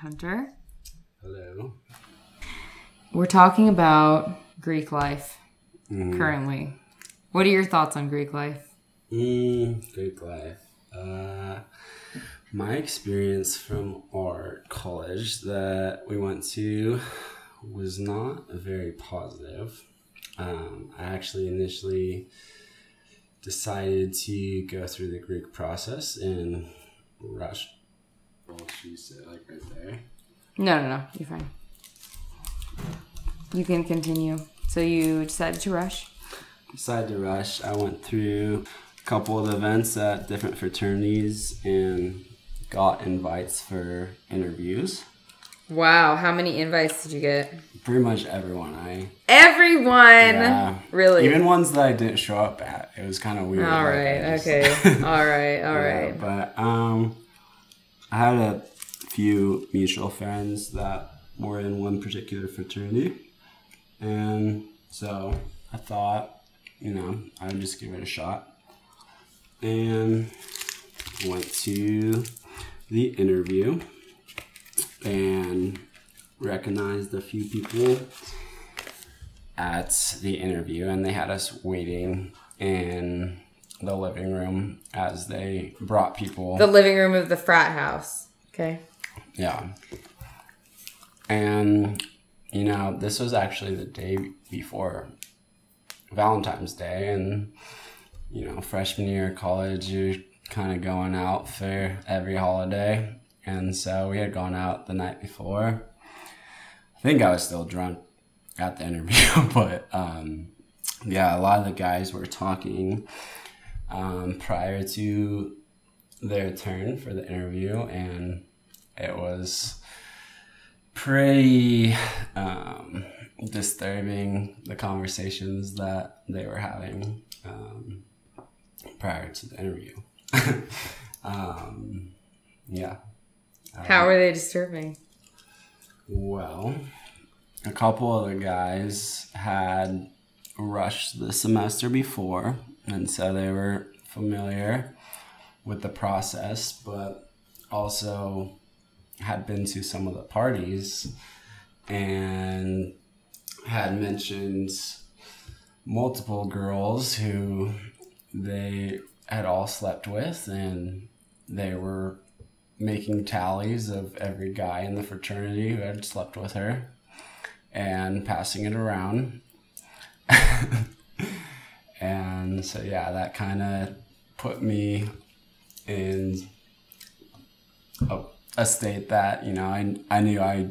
Hunter. Hello. We're talking about Greek life Mm-hmm. currently. What are your thoughts on Greek life? Mm, Greek life. Uh, my experience from our college that we went to was not very positive. Um, I actually initially decided to go through the Greek process in Russia. Well, she said like right there. No, no, no. You're fine. You can continue. So you decided to rush? Decided to rush. I went through a couple of events at different fraternities and got invites for interviews. Wow. How many invites did you get? Pretty much everyone. I Everyone. yeah. Really? even ones that I didn't show up at. It was kind of weird. All right. like, right. Just- Okay. all right. All Yeah, right. But um, I had a few mutual friends that were in one particular fraternity, and so I thought, you know, I'd just give it a shot, and went to the interview and recognized a few people at the interview. And they had us waiting in the living room as they brought people The living room of the frat house. Okay. yeah and you know this was actually the day before valentine's day and you know freshman year of college you're kind of going out for every holiday and so we had gone out the night before i think i was still drunk at the interview but um yeah a lot of the guys were talking um, prior to their turn for the interview and it was pretty um, disturbing the conversations that they were having um, prior to the interview. um, yeah. How were they disturbing? Well, a couple of the guys had rushed the semester before, and so they were familiar with the process, but also had been to some of the parties and had mentioned multiple girls who they had all slept with and they were making tallies of every guy in the fraternity who had slept with her and passing it around. and so, yeah, that kind of put me in a, a state that, you know, I, I knew I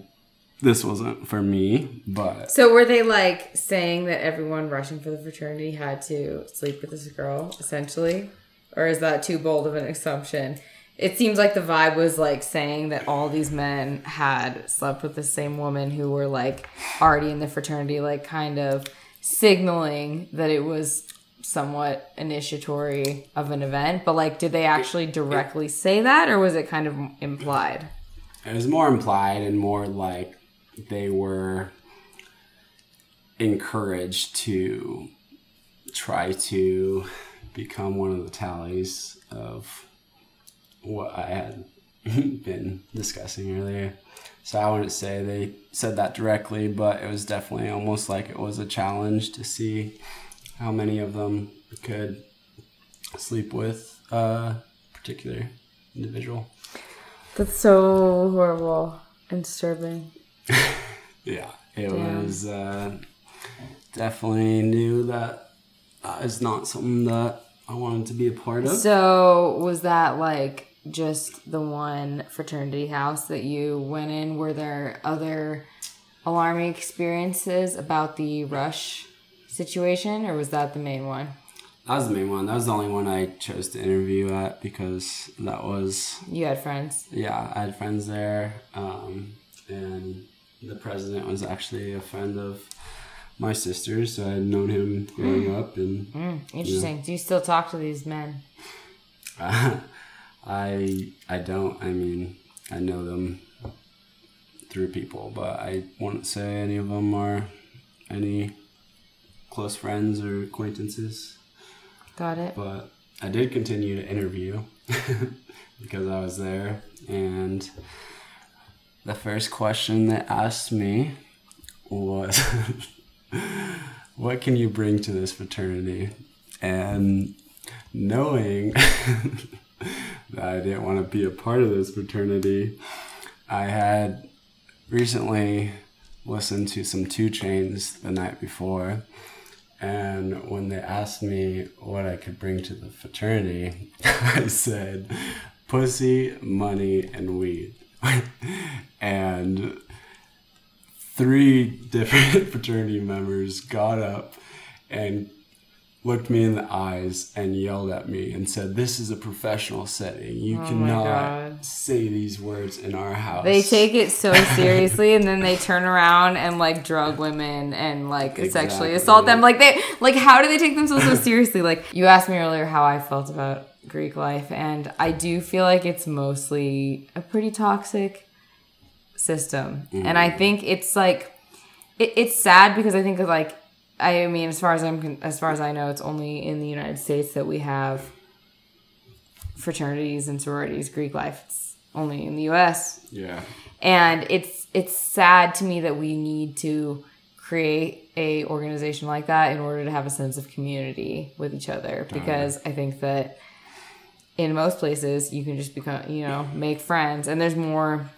this wasn't for me, but So were they like saying that everyone rushing for the fraternity had to sleep with this girl, essentially? Or is that too bold of an assumption? It seems like the vibe was like saying that all these men had slept with the same woman who were like already in the fraternity, like kind of signaling that it was somewhat initiatory of an event. But like, did they actually directly say that or was it kind of implied? It was more implied and more like they were encouraged to try to become one of the tallies of what I had been discussing earlier. So I wouldn't say they said that directly, but it was definitely almost like it was a challenge to see how many of them could sleep with a particular individual. That's so horrible and disturbing. Yeah, it Damn. was uh, definitely knew that that is not something that I wanted to be a part of. So was that like just the one fraternity house that you went in? Were there other alarming experiences about the rush situation, or was that the main one? That was the main one. That was the only one I chose to interview at because that was You had friends. yeah. I had friends there, um, and the president was actually a friend of my sister, so I had known him growing up, and Mm, interesting. Do you still talk to these men? I I don't. I mean, I know them through people, but I wouldn't say any of them are any close friends or acquaintances. Got it. But I did continue to interview because I was there, and the first question they asked me was, "What can you bring to this fraternity?" And knowing that I didn't want to be a part of this fraternity, I had recently listened to some 2 Chainz the night before. And when they asked me what I could bring to the fraternity, I said pussy, money, and weed. and three different fraternity members got up and looked me in the eyes and yelled at me and said, "This is a professional setting. You Oh cannot say these words in our house." They take it so seriously, and then they turn around and like drug women and like sexually assault them. Like they, like how do they take themselves so seriously? Like you asked me earlier how I felt about Greek life, and I do feel like it's mostly a pretty toxic system, and I mm. think it's like it, it's sad because I think it's like I mean, as far as I'm as far as I know, it's only in the United States that we have fraternities and sororities. Greek life, it's only in the U.S yeah. and it's it's sad to me that we need to create a organization like that in order to have a sense of community with each other. Because i think that in most places you can just become you know make friends. And there's more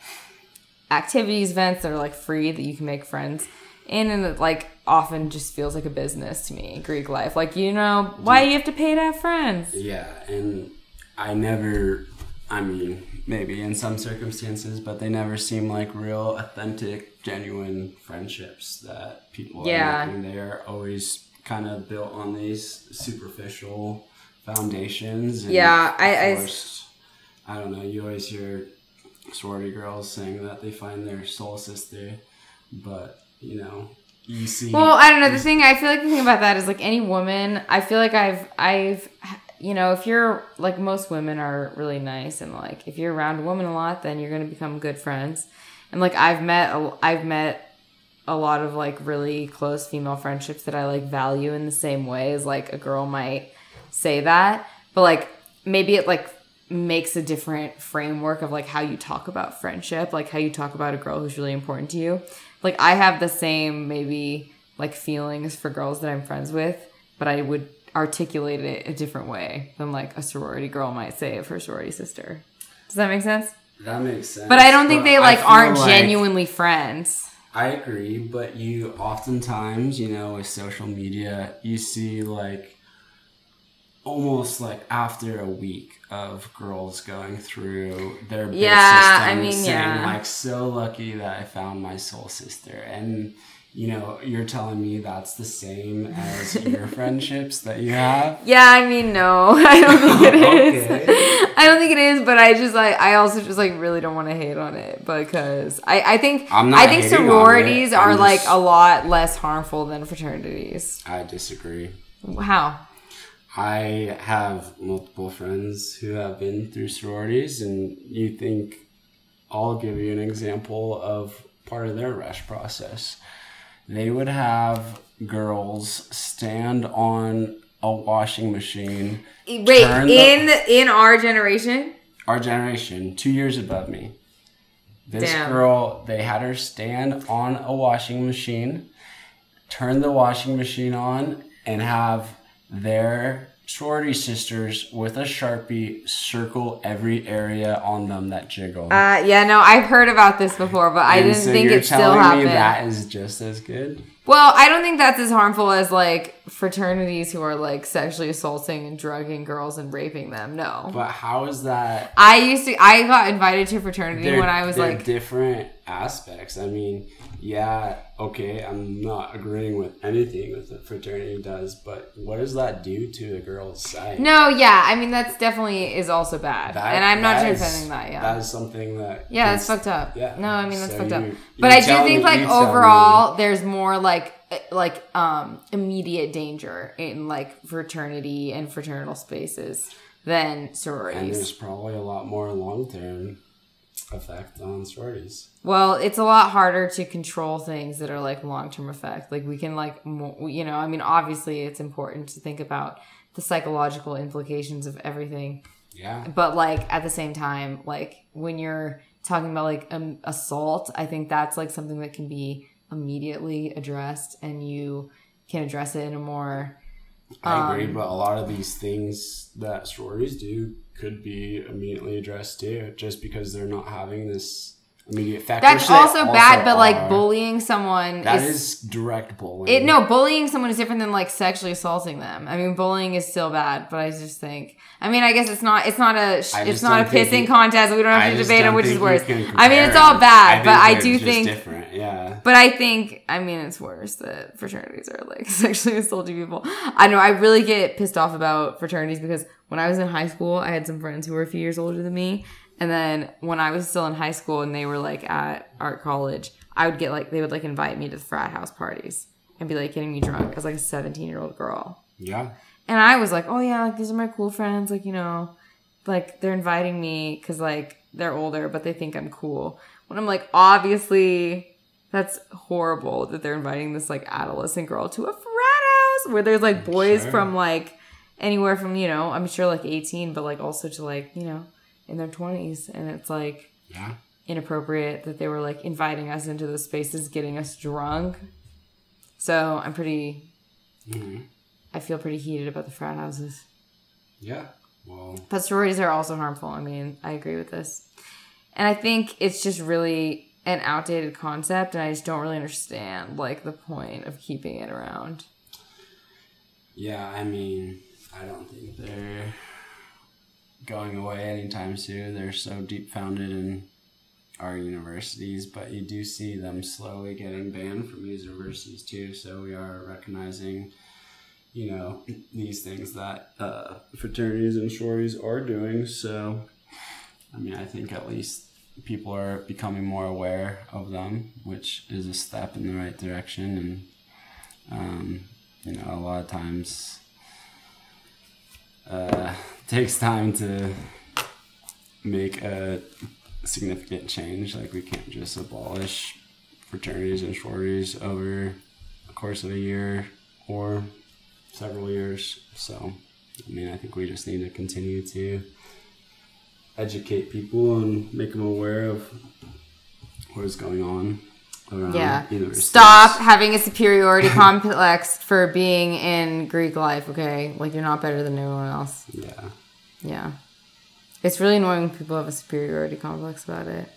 activities events that are like free that you can make friends in. And like often just feels like a business to me greek life like you know why do you have to pay to have friends Yeah, and I never, I mean, maybe in some circumstances, but they never seem like real, authentic, genuine friendships that people Yeah. are making. They are always kind of built on these superficial foundations. And Yeah, I- I- forced- I don't know, you always hear sorority girls saying that they find their soul sister, but, you know, you see. Well, I don't know. The thing I feel like the thing about that is like any woman. I feel like I've I've you know if you're like most women are really nice and like if you're around a woman a lot, then you're gonna become good friends. And like I've met I've met a lot of like really close female friendships that I like value in the same way as like a girl might say that, but like maybe it like makes a different framework of like how you talk about friendship, like how you talk about a girl who's really important to you. Like I have the same maybe like feelings for girls that I'm friends with, but I would articulate it a different way than like a sorority girl might say of her sorority sister. Does that make sense? that makes sense. But I don't think they like aren't like- genuinely friends. I agree, but you oftentimes, you know, with social media, you see like almost like after a week of girls going through their bid Yeah, I system mean, saying yeah. like so lucky that I found my soul sister and you know, you're telling me that's the same as your friendships that you have. Yeah, I mean, no, I don't think it is. Okay. I don't think it is, but I just like I also just like really don't want to hate on it because I I think I'm not I think hating on it. sororities are I'm like a lot less harmful than fraternities. I disagree. How? I have multiple friends who have been through sororities, and you think I'll give you an example of part of their rush process. They would have girls stand on a washing machine. Wait, the- in in our generation? Our generation, two years above me. This Damn. girl, they had her stand on a washing machine, turn the washing machine on, and have their sorority sisters with a sharpie circle every area on them that jiggle. Uh, yeah, no, I've heard about this before, but I And didn't so think it still happened. that is just as good. Well, I don't think that's as harmful as like fraternities who are like sexually assaulting and drugging girls and raping them. No. But how is that? I used to I got invited to a fraternity They're- when I was like different aspects. I mean, yeah, okay, I'm not agreeing with anything that the fraternity does, but what does that do to a girl's sight? No, yeah, I mean that's definitely is also bad. That- and I'm not defending that, yeah. That is something that. yeah, that's fucked up. yeah. No, I mean that's So fucked up. you- But you I do think like overall there's more like eh, like um immediate danger in like fraternity and fraternal spaces than sororities. And there's probably a lot more long term effect on sororities. Well, it's a lot harder to control things that are like long term effect. Like we can like mo- you know, I mean obviously it's important to think about the psychological implications of everything Yeah. But like at the same time, like when you're talking about like um, assault, I think that's like something that can be immediately addressed, and you can address it in a more I agree, Um, but a lot of these things that stories do could be immediately addressed too, just because they're not having this immediate effect. That's they also bad, but like are. bullying someone That is, is direct bullying. it. No, bullying someone is different than like sexually assaulting them. I mean, bullying is still bad, but I just think. I mean, I guess it's not. It's not a. It's not a pissing you- contest. We don't have I to debate on which is worse. I mean, it's all bad, but I do think. different. Yeah. But I think, I mean, it's worse that fraternities are like sexually assaulting people. I know, I really get pissed off about fraternities because when I was in high school, I had some friends who were a few years older than me. And then when I was still in high school and they were like at art college, I would get like, they would like invite me to the frat house parties and be like getting me drunk as like a 17 year old girl. Yeah. And I was like, oh yeah, like these are my cool friends. Like, you know, like they're inviting me because like they're older, but they think I'm cool. When I'm like, obviously, that's horrible that they're inviting this like adolescent girl to a frat house where there's like boys Sure. from like anywhere from, you know, I'm sure like 18, but like also to like, you know, in their 20s. And it's like Yeah. inappropriate that they were like inviting us into those spaces, getting us drunk. So I'm pretty, Mhm. I feel pretty heated about the frat houses. Yeah. Well, But sororities are also harmful. I mean, I agree with this. And I think it's just really an outdated concept and I just don't really understand like the point of keeping it around. yeah. I mean, I don't think they're going away anytime soon. They're so deep founded in our universities, but you do see them slowly getting banned from these universities too. So we are recognizing, you know, these things that uh, fraternities and sororities are doing. So, I mean, I think at least people are becoming more aware of them, which is a step in the right direction. And, um, you know, a lot of times uh, takes time to make a significant change. Like we can't just abolish fraternities and sororities over the course of a year or several years. So, I mean, I think we just need to continue to educate people and make them aware of what is going on around Yeah. Stop having a superiority complex for being in Greek life, okay? Like you're not better than everyone else. Yeah. Yeah. It's really annoying when people have a superiority complex about it.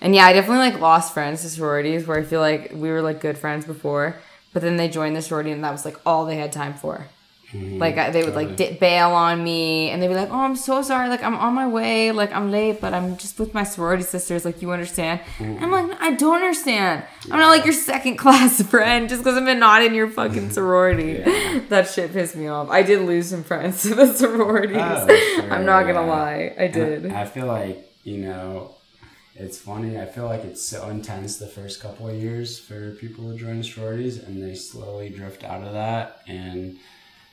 And yeah, I definitely like lost friends to sororities where I feel like we were like good friends before, but then they joined the sorority and that was like all they had time for. Mm-hmm. Like I, they would like di- bail on me and they'd be like, "Oh, I'm so sorry. Like I'm on my way. Like I'm late, but I'm just with my sorority sisters. Like you understand?" Mm-hmm. I'm like, "I don't understand. I'm not like your second class friend just because I'm not in your fucking sorority." Yeah. that shit pissed me off. I did lose some friends to the sororities. Oh, sure, I'm not gonna lie, I And did. I feel like, you know, it's funny. I feel like it's so intense the first couple of years for people to join sororities and they slowly drift out of that and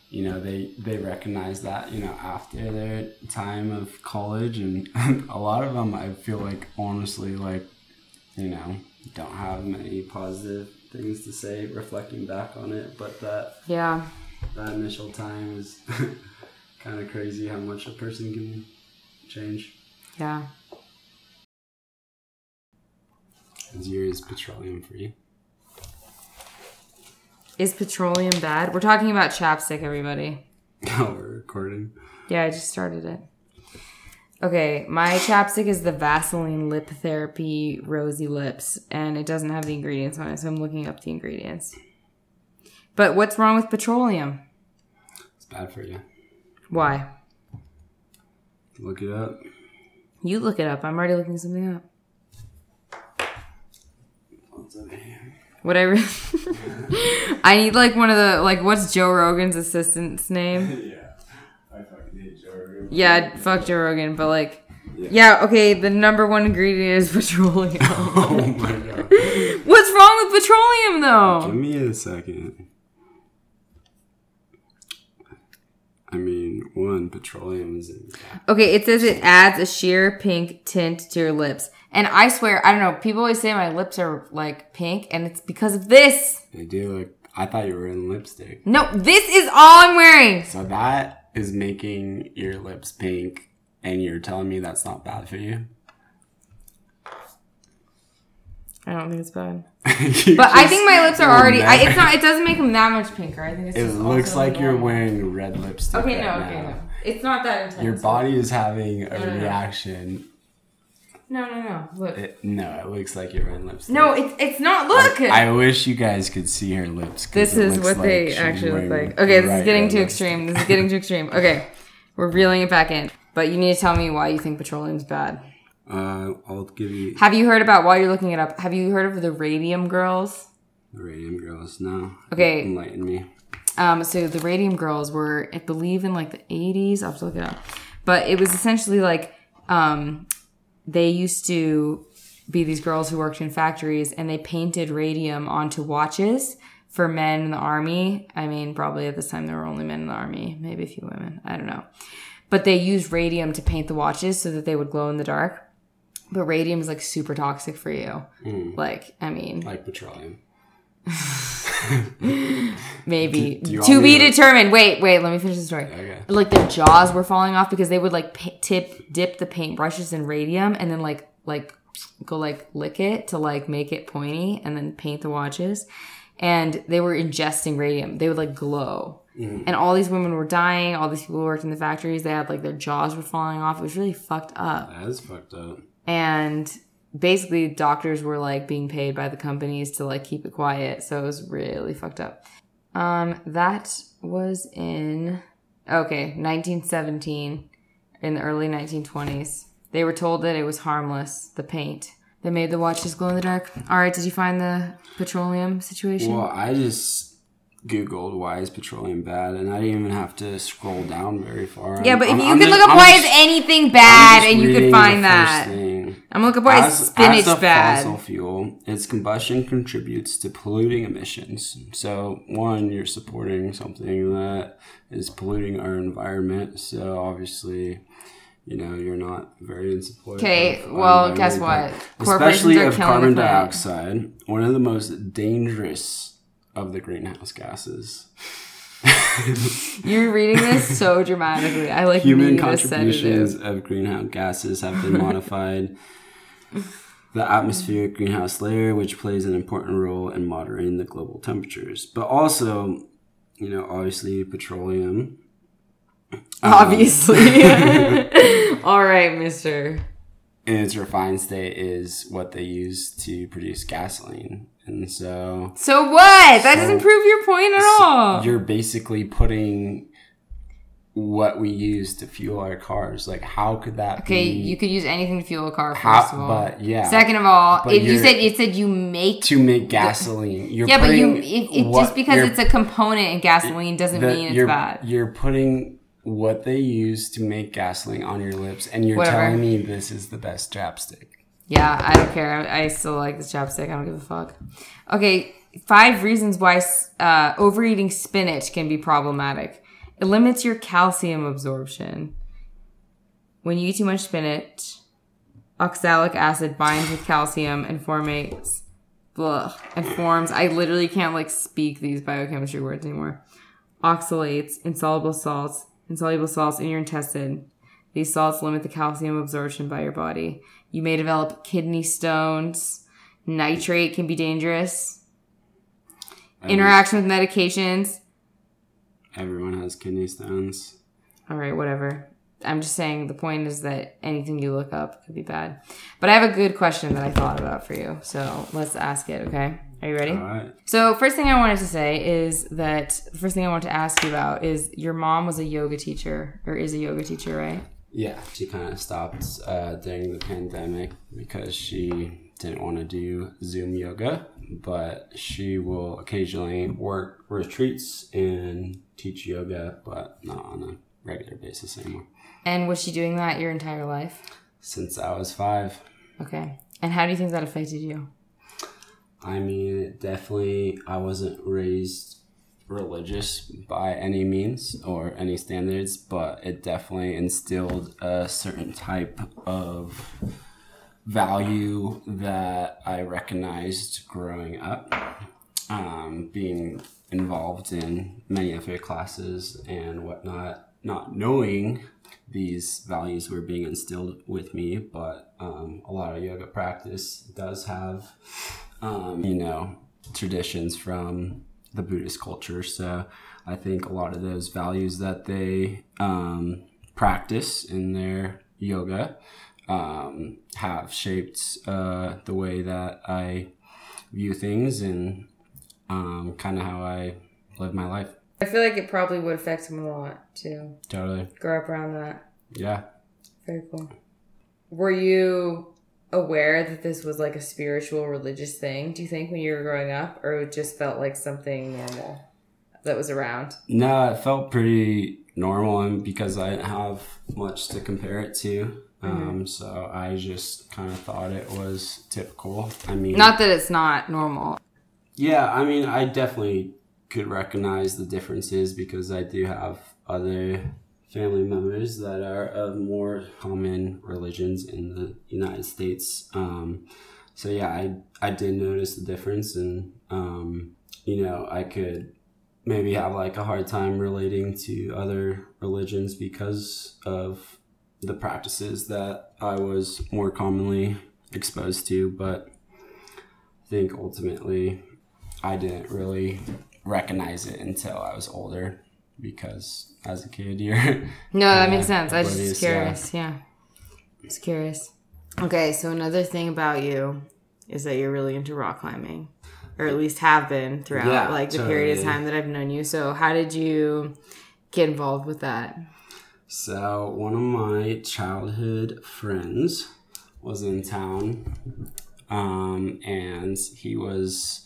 you know they they recognize that you know after their time of college and a lot of them I feel like honestly like you know don't have many positive things to say reflecting back on it but that Yeah. that initial time is kind of crazy how much a person can change. Yeah. Is petroleum free. Is petroleum bad? We're talking about chapstick, everybody. Oh, we're recording. Yeah, I just started it. Okay, my chapstick is the Vaseline Lip Therapy Rosy Lips, and it doesn't have the ingredients on it, so I'm looking up the ingredients. But what's wrong with petroleum? It's bad for you. Why? Look it up. You look it up. I'm already looking something up. What's over here? Whatever. I need like one of the like what's Joe Rogan's assistant's name? yeah. I fucking hate Joe Rogan. Yeah, fuck Joe Rogan, but like Yeah. yeah, okay, the number one ingredient is petroleum. Oh my god. What's wrong with petroleum though? Give me a second. I mean, one, petroleum is in. Okay, it says it adds a sheer pink tint to your lips. And I swear, I don't know, people always say my lips are like pink, and it's because of this. They do look. I thought you were in lipstick. No, this is all I'm wearing. So that is making your lips pink and you're telling me that's not bad for you. I don't think it's bad. But I think my lips are already. I, it's not. It doesn't make them that much pinker. I think it's It looks like you're wearing red lipstick. Okay, no, right okay, now. no. It's not that intense. Your body is having a no, no. reaction. No, no, no. Look. It, no, it looks like you're wearing lipstick. no, it's it's not. Look. I wish you guys could see her lips. this is what like they actually look like. Okay, this is getting too extreme. This is getting too extreme. Okay, we're reeling it back in. But you need to tell me why you think petroleum's bad. Uh, I'll give you Have you heard about while you're looking it up? Have you heard of the Radium Girls? the Radium Girls. No. Okay. Enlighten me. Um, so the Radium Girls were, I believe, in like the 80s. I'll have to look it up. But it was essentially like um, they used to be these girls who worked in factories and they painted radium onto watches for men in the army. I mean, probably at this time there were only men in the army, maybe a few women. I don't know. But they used radium to paint the watches so that they would glow in the dark. But radium is like super toxic for you. Hmm. Like, I mean, Like petroleum. Maybe do you to be to- determined. Wait, wait. Let me finish the story. Okay. Like their jaws were falling off because they would like pa- tip dip the paintbrushes in radium and then like like go like lick it to like make it pointy and then paint the watches. And they were ingesting radium. They would like glow. Hmm. And all these women were dying. All these people worked in the factories, they had like their jaws were falling off. It was really fucked up That is fucked up. And basically doctors were like being paid by the companies to like keep it quiet so it was really fucked up. Um that was in okay 1917 in the early 1920s they were told that it was harmless the paint. That made the watches glow in the dark. All right did you find the petroleum situation? Well, I just googled why is petroleum bad, and I didn't even have to scroll down very far. yeah I'm- but if I'm- you I'm could just- look up I'm why just- is anything bad? and you could find that. I'm gonna look up why is spinach as a bad fossil fuel, its combustion contributes to polluting emissions. So, one, you're supporting something that is polluting our environment. So, obviously, you know, you're not very in support. Okay, well, guess what? Especially of carbon dioxide, one of the most dangerous of the greenhouse gases. You're reading this so dramatically. I like Human contributions of greenhouse gases have been modified. the atmospheric greenhouse layer, which plays an important role in moderating the global temperatures, but also, you know, obviously petroleum. Um, obviously. All right, Mister. in its refined state is what they use to produce gasoline. And so So what? That So- doesn't prove your point at all. you're basically putting what we use to fuel our cars. Like, how could that Okay, be? you could use anything to fuel a car. First how, of all. but yeah. Second of all, if you said it said you make. to make gasoline. You're yeah, but you it, it, what just because it's a component in gasoline doesn't the- mean it's bad. You're putting what they use to make gasoline on your lips, and you're Whatever. telling me this is the best chapstick. Yeah, I don't care. I, still like the chapstick. I don't give a fuck. Okay, five reasons why uh, overeating spinach can be problematic. It limits your calcium absorption. When you eat too much spinach, oxalic acid binds with calcium and formates, blah, and forms. I literally can't like speak these biochemistry words anymore. Oxalates, insoluble salts, insoluble salts in your intestine. These salts limit the calcium absorption by your body. You may develop kidney stones. Nitrate can be dangerous. Interaction with medications. Everyone has kidney stones. All right, whatever. I'm just saying the point is that anything you look up could be bad. But I have a good question that I thought about for you. So let's ask it, okay? Are you ready? All right. So, first thing I wanted to say is that the first thing I want to ask you about is your mom was a yoga teacher or is a yoga teacher, right? Yeah, she kind of stopped uh, during the pandemic because she didn't want to do Zoom yoga, but she will occasionally work retreats and teach yoga, but not on a regular basis anymore. And was she doing that your entire life? Since I was five. Okay. And how do you think that affected you? I mean, it definitely, I wasn't raised religious by any means or any standards, but it definitely instilled a certain type of value that I recognized growing up. Um, being involved in many of her classes and whatnot, not knowing these values were being instilled with me, but um, a lot of yoga practice does have, um, you know, traditions from the Buddhist culture. So I think a lot of those values that they um, practice in their yoga um, have shaped uh, the way that I view things and um, kind of how I live my life. I feel like it probably would affect him a lot too. Totally. Grow up around that. Yeah. Very cool. Were you aware that this was like a spiritual religious thing, do you think, when you were growing up? Or it just felt like something normal that was around? No, it felt pretty normal and because I didn't have much to compare it to. Um, so I just kind of thought it was typical. I mean, Not that it's not normal. Yeah, I mean, I definitely could recognize the differences because I do have other family members that are of more common religions in the United States. Um, so yeah, I I did notice the difference, and um, you know, I could maybe have like a hard time relating to other religions because of the practices that I was more commonly exposed to, but I think ultimately I didn't really recognize it until I was older because as a kid you're No, that Uh, makes sense. I was just curious. Yeah. Just curious. Okay, so another thing about you is that you're really into rock climbing. Or at least have been throughout Yeah, like the period of time that I've known you. So how did you get involved with that? So one of my childhood friends was in town, um, and he was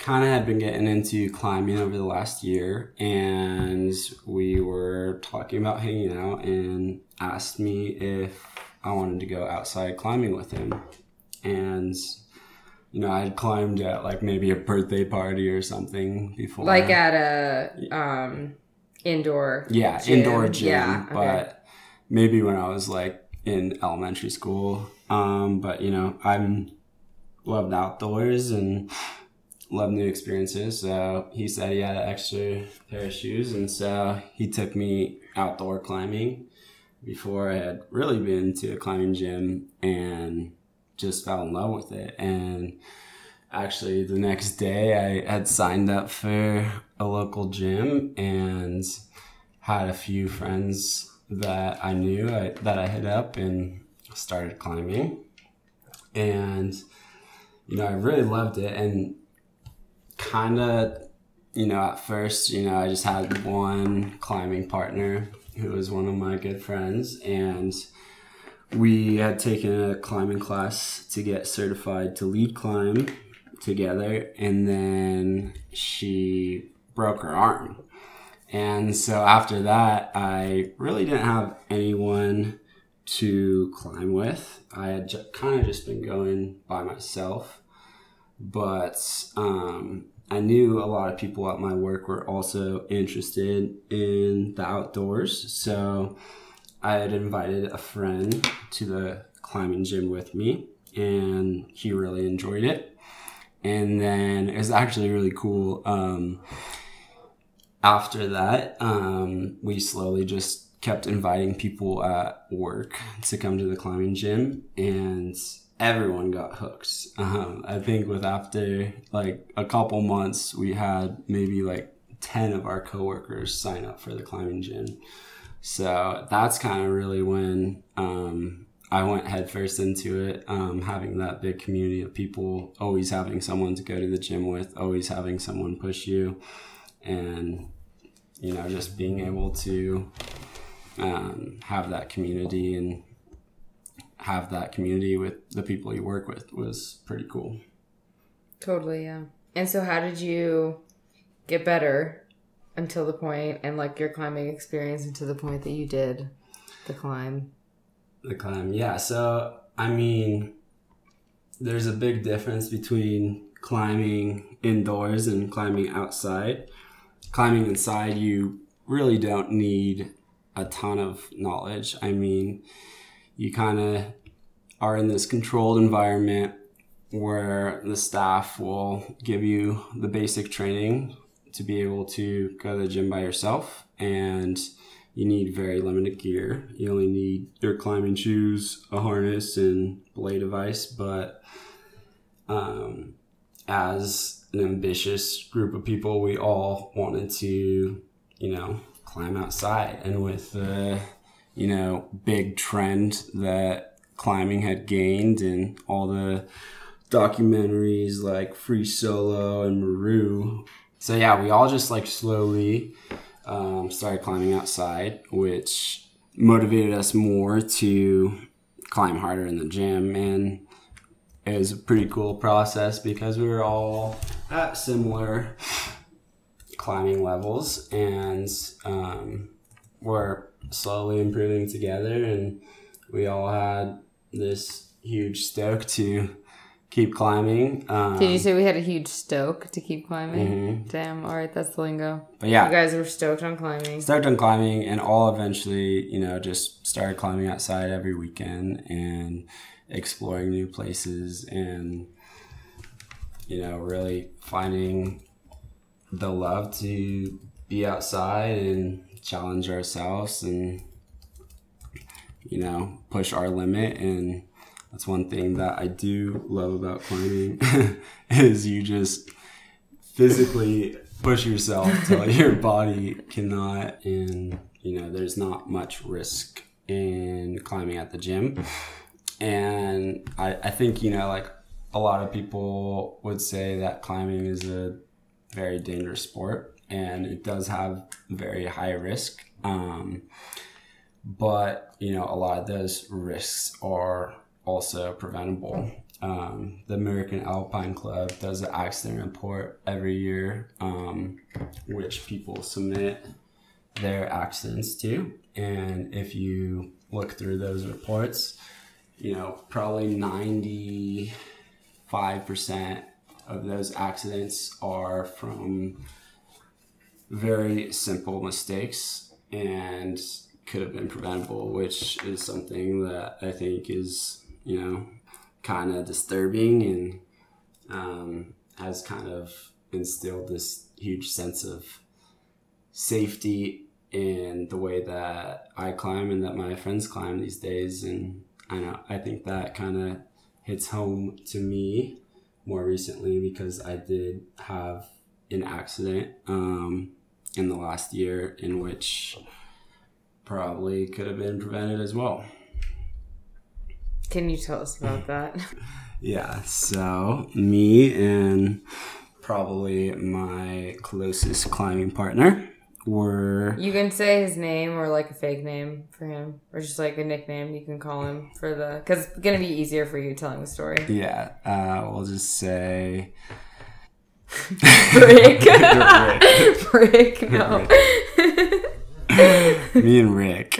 kind of had been getting into climbing over the last year, and we were talking about hanging out, and asked me if I wanted to go outside climbing with him, and. You know, I had climbed at like maybe a birthday party or something before. Like at a um indoor Yeah, gym. indoor gym. Yeah, okay. But maybe when I was like in elementary school. Um, but you know, I'm loved outdoors and love new experiences. So he said he had an extra pair of shoes, and so he took me outdoor climbing before I had really been to a climbing gym and just fell in love with it. And actually, the next day, I had signed up for a local gym and had a few friends that I knew I, that I hit up and started climbing. And, you know, I really loved it. And kind of, you know, at first, you know, I just had one climbing partner who was one of my good friends. And we had taken a climbing class to get certified to lead climb together. And then she broke her arm. And so after that, I really didn't have anyone to climb with. I had ju- kind of just been going by myself. But um, I knew a lot of people at my work were also interested in the outdoors. So I had invited a friend to the climbing gym with me, and he really enjoyed it. And then it was actually really cool. Um, after that, um, we slowly just kept inviting people at work to come to the climbing gym, and everyone got hooked. Um, I think with after like a couple months, we had maybe like 10 of our coworkers sign up for the climbing gym. So that's kind of really when um, I went headfirst into it, um, having that big community of people, always having someone to go to the gym with, always having someone push you, and you know, just being able to um, have that community and have that community with the people you work with was pretty cool. Totally, yeah. And so how did you get better until the point and like your climbing experience until the point that you did the climb? The climb, yeah. So, I mean, there's a big difference between climbing indoors and climbing outside. Climbing inside, you really don't need a ton of knowledge. I mean, you kind of are in this controlled environment where the staff will give you the basic training to be able to go to the gym by yourself and you need very limited gear. You only need your climbing shoes, a harness, and belay device. But um, as an ambitious group of people, we all wanted to, you know, climb outside. And with the, you know, big trend that climbing had gained and all the documentaries like Free Solo and Meru. So yeah, we all just like slowly um, started climbing outside, which motivated us more to climb harder in the gym. And it was a pretty cool process because we were all at similar climbing levels and um, we're slowly improving together. And we all had this huge stoke to keep climbing. Um, Did you say we had a huge stoke to keep climbing? Mm-hmm. Damn. All right, that's the lingo. but yeah, You guys were stoked on climbing. Stoked on climbing and all eventually you know just started climbing outside every weekend and exploring new places and you know really finding the love to be outside and challenge ourselves and you know push our limit. And that's one thing that i do love about climbing is you just physically push yourself till your body cannot. And you know there's not much risk in climbing at the gym. And I, I think you know like a lot of people would say that climbing is a very dangerous sport and it does have very high risk um, but you know a lot of those risks are also preventable. Um, the american alpine club does an accident report every year um, which people submit their accidents to. And if you look through those reports you know probably 95% of those accidents are from very simple mistakes and could have been preventable, which is something that I think is, you know, kind of disturbing and um, has kind of instilled this huge sense of safety in the way that I climb and that my friends climb these days. And I know, I think that kind of hits home to me more recently because I did have an accident um, in the last year in which probably could have been prevented as well. Can you tell us about that? Yeah, so me and probably my closest climbing partner were You can say his name or like a fake name for him, or just like a nickname you can call him for the. Because it's gonna be easier for you telling the story. yeah, uh, we'll just say Brick. Brick. No. me and Rick.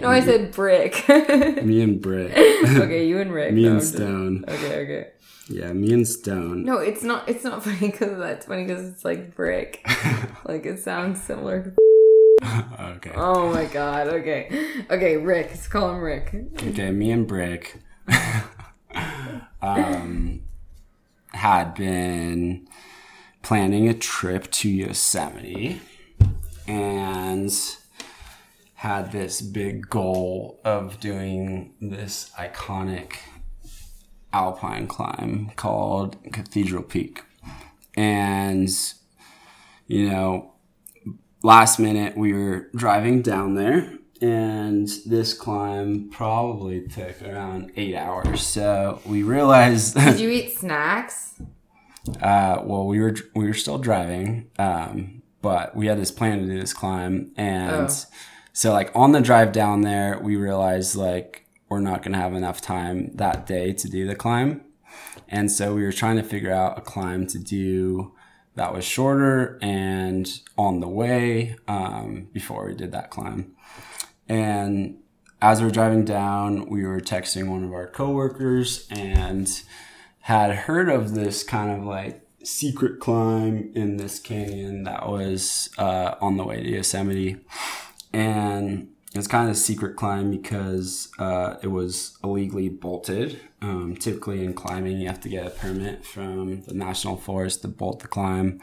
no, I said brick. me and Brick. okay, you and Rick. Me No, and just- Stone. Okay, okay. Yeah, me and Stone. No, it's not. It's not funny because that's funny because it's like brick. like it sounds similar. okay. Oh my god. Okay. Okay, Rick. Let's call him Rick. Okay, me and Brick um, had been planning a trip to Yosemite and had this big goal of doing this iconic alpine climb called Cathedral Peak. And, you know, last minute we were driving down there and this climb probably took around eight hours so we realized Did you eat snacks? uh, well we were we were still driving um, but we had this plan to do this climb and Oh. so like on the drive down there we realized like we're not gonna have enough time that day to do the climb and so we were trying to figure out a climb to do that was shorter and on the way um, before we did that climb. And as we were driving down, we were texting one of our coworkers and had heard of this kind of like secret climb in this canyon that was uh, on the way to Yosemite. And it's kind of a secret climb because uh, it was illegally bolted. Um, typically in climbing, you have to get a permit from the national forest to bolt the climb.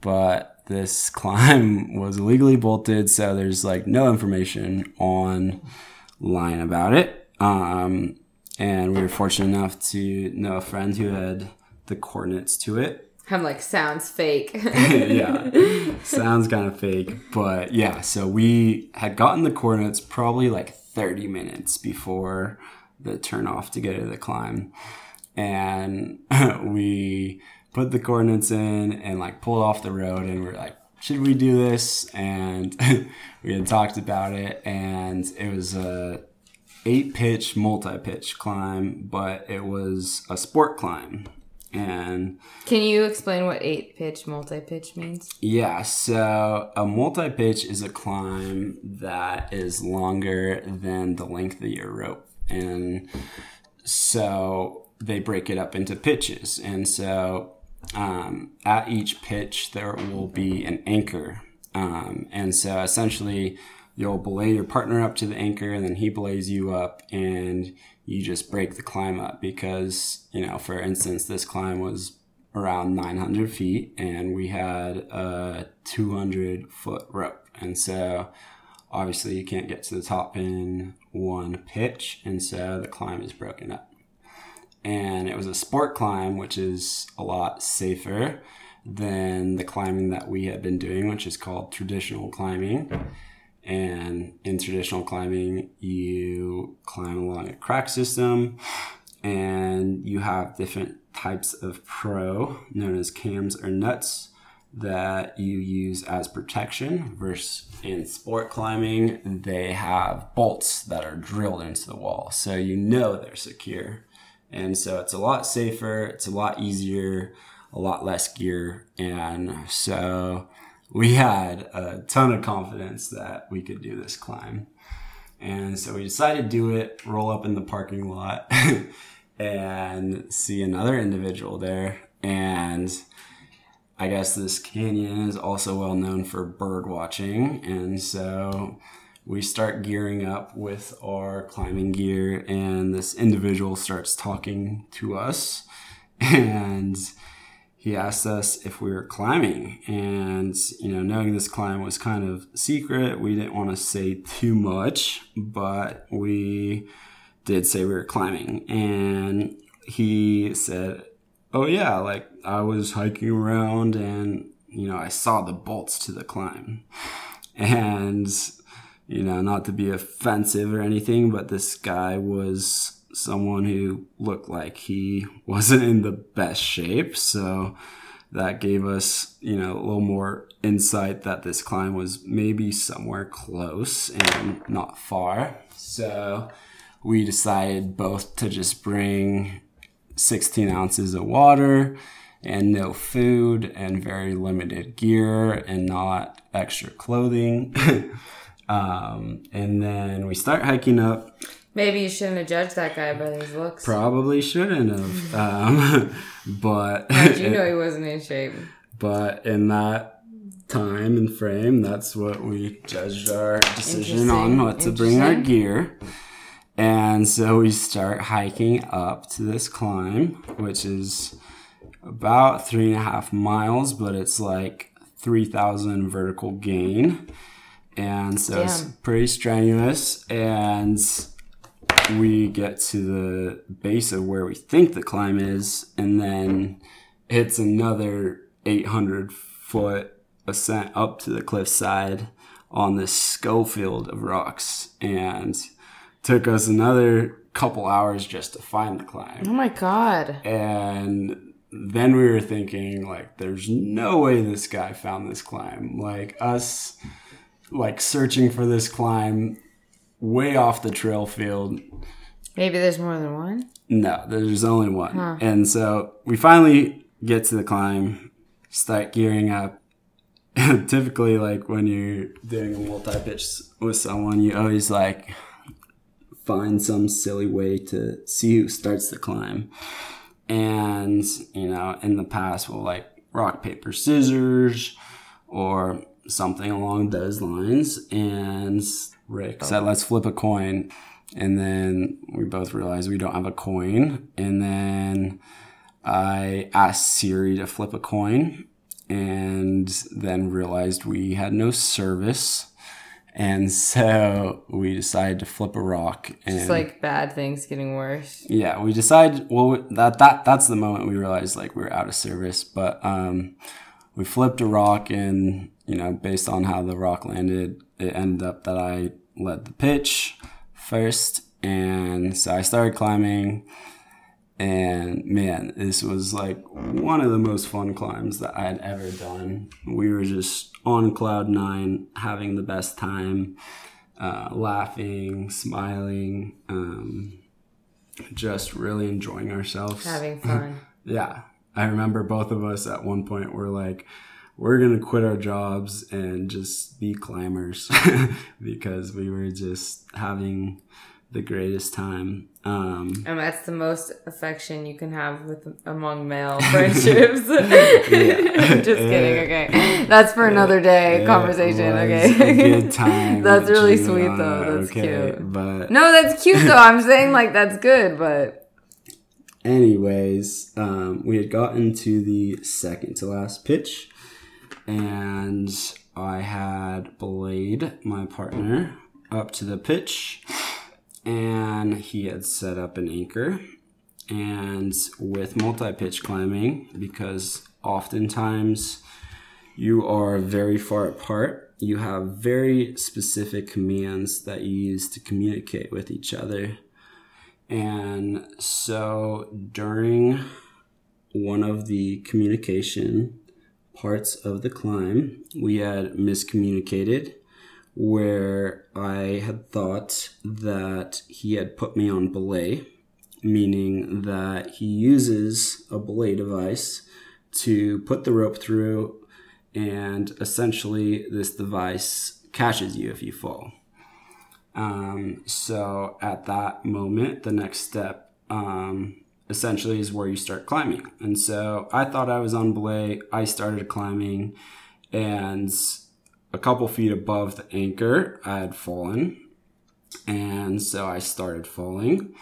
But this climb was illegally bolted, so there's like no information online about it. Um, and we were fortunate enough to know a friend who had the coordinates to it. I'm like, sounds fake. yeah, sounds kind of fake, but yeah. So we had gotten the coordinates probably like 30 minutes before the turn off to get to the climb, and we put the coordinates in and like pulled off the road, and we are like, should we do this? And we had talked about it, and it was a eight pitch multi pitch climb, but it was a sport climb. And can you explain what eight pitch multi pitch means? Yeah, so a multi pitch is a climb that is longer than the length of your rope. And so they break it up into pitches. And so um, at each pitch, there will be an anchor. Um, and so essentially, you'll belay your partner up to the anchor, and then he belays you up, and you just break the climb up because, you know, for instance, this climb was around 900 feet and we had a 200 foot rope. And so obviously you can't get to the top in one pitch. And so the climb is broken up. And it was a sport climb, which is a lot safer than the climbing that we had been doing, which is called traditional climbing. And in traditional climbing, you climb along a crack system and you have different types of pro known as cams or nuts that you use as protection versus in sport climbing they have bolts that are drilled into the wall so you know they're secure and so it's a lot safer it's a lot easier a lot less gear and so we had a ton of confidence that we could do this climb. And so we decided to do it, roll up in the parking lot, and see another individual there. And I guess this canyon is also well known for bird watching. And so we start gearing up with our climbing gear, and this individual starts talking to us. And he asked us if we were climbing and you know knowing this climb was kind of secret we didn't want to say too much but we did say we were climbing and he said oh yeah like i was hiking around and you know i saw the bolts to the climb and you know not to be offensive or anything but this guy was someone who looked like he wasn't in the best shape. So that gave us, you know, a little more insight that this climb was maybe somewhere close and not far. So we decided both to just bring 16 ounces of water and no food and very limited gear and not extra clothing. um, and then we start hiking up Maybe you shouldn't have judged that guy by his looks. Probably shouldn't have. um, but how you know he wasn't in shape? But in that time and frame, that's what we judged our decision on what to bring our gear. And so we start hiking up to this climb, which is about three and a half miles, but it's like 3,000 vertical gain. And so Damn. it's pretty strenuous. And we get to the base of where we think the climb is, and then it's another 800 foot ascent up to the cliffside on this scree field of rocks, and took us another couple hours just to find the climb. Oh my god! And then we were thinking, like, there's no way this guy found this climb. Like us, like searching for this climb way off the trail field. Maybe there's more than one? No, there's only one. Huh. And so we finally get to the climb, start gearing up. Typically, like when you're doing a multi pitch with someone, you always like find some silly way to see who starts the climb. And, you know, in the past, we'll like rock, paper, scissors or something along those lines. And Rick said, let's flip a coin. And then we both realized we don't have a coin. And then I asked Siri to flip a coin. and then realized we had no service. And so we decided to flip a rock and It's like bad things getting worse. yeah, we decided well that that that's the moment we realized like we were out of service, but um we flipped a rock and you know, based on how the rock landed, it ended up that I led the pitch first and so I started climbing and man, this was like one of the most fun climbs that I had ever done. We were just on cloud nine, having the best time, uh, laughing, smiling, um, just really enjoying ourselves. Having fun. Yeah. I remember both of us at one point were like, we're going to quit our jobs and just be climbers because we were just having the greatest time. Um, and that's the most affection you can have with among male friendships. Just kidding. Okay, that's for another day it conversation. Okay, good time that's really sweet though. That's okay, cute. But No, that's cute though. I'm saying like that's good, but anyways, um, we had gotten to the second to last pitch, and I had belayed, my partner, up to the pitch, and he had set up an anchor. And with multi pitch climbing, because oftentimes you are very far apart, you have very specific commands that you use to communicate with each other. And so during one of the communication parts of the climb, we had miscommunicated where I had thought that he had put me on belay, meaning that he uses a belay device to put the rope through, and essentially, this device catches you if you fall. Um, so at that moment, the next step um, essentially is where you start climbing. And so I thought I was on belay. I started climbing, and a couple feet above the anchor, I had fallen. And so I started falling,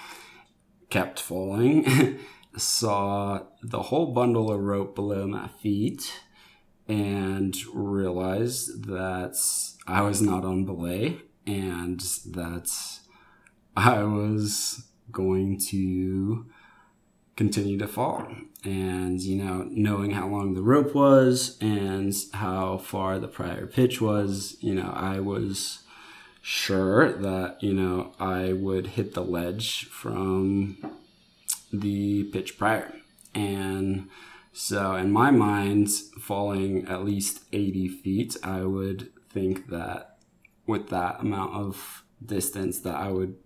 kept falling, saw the whole bundle of rope below my feet, and realized that I was not on belay and that I was going to continue to fall. And, you know, knowing how long the rope was and how far the prior pitch was, you know, I was sure that, you know, I would hit the ledge from the pitch prior. And so, in my mind, falling at least 80 feet, I would think that with that amount of distance that I would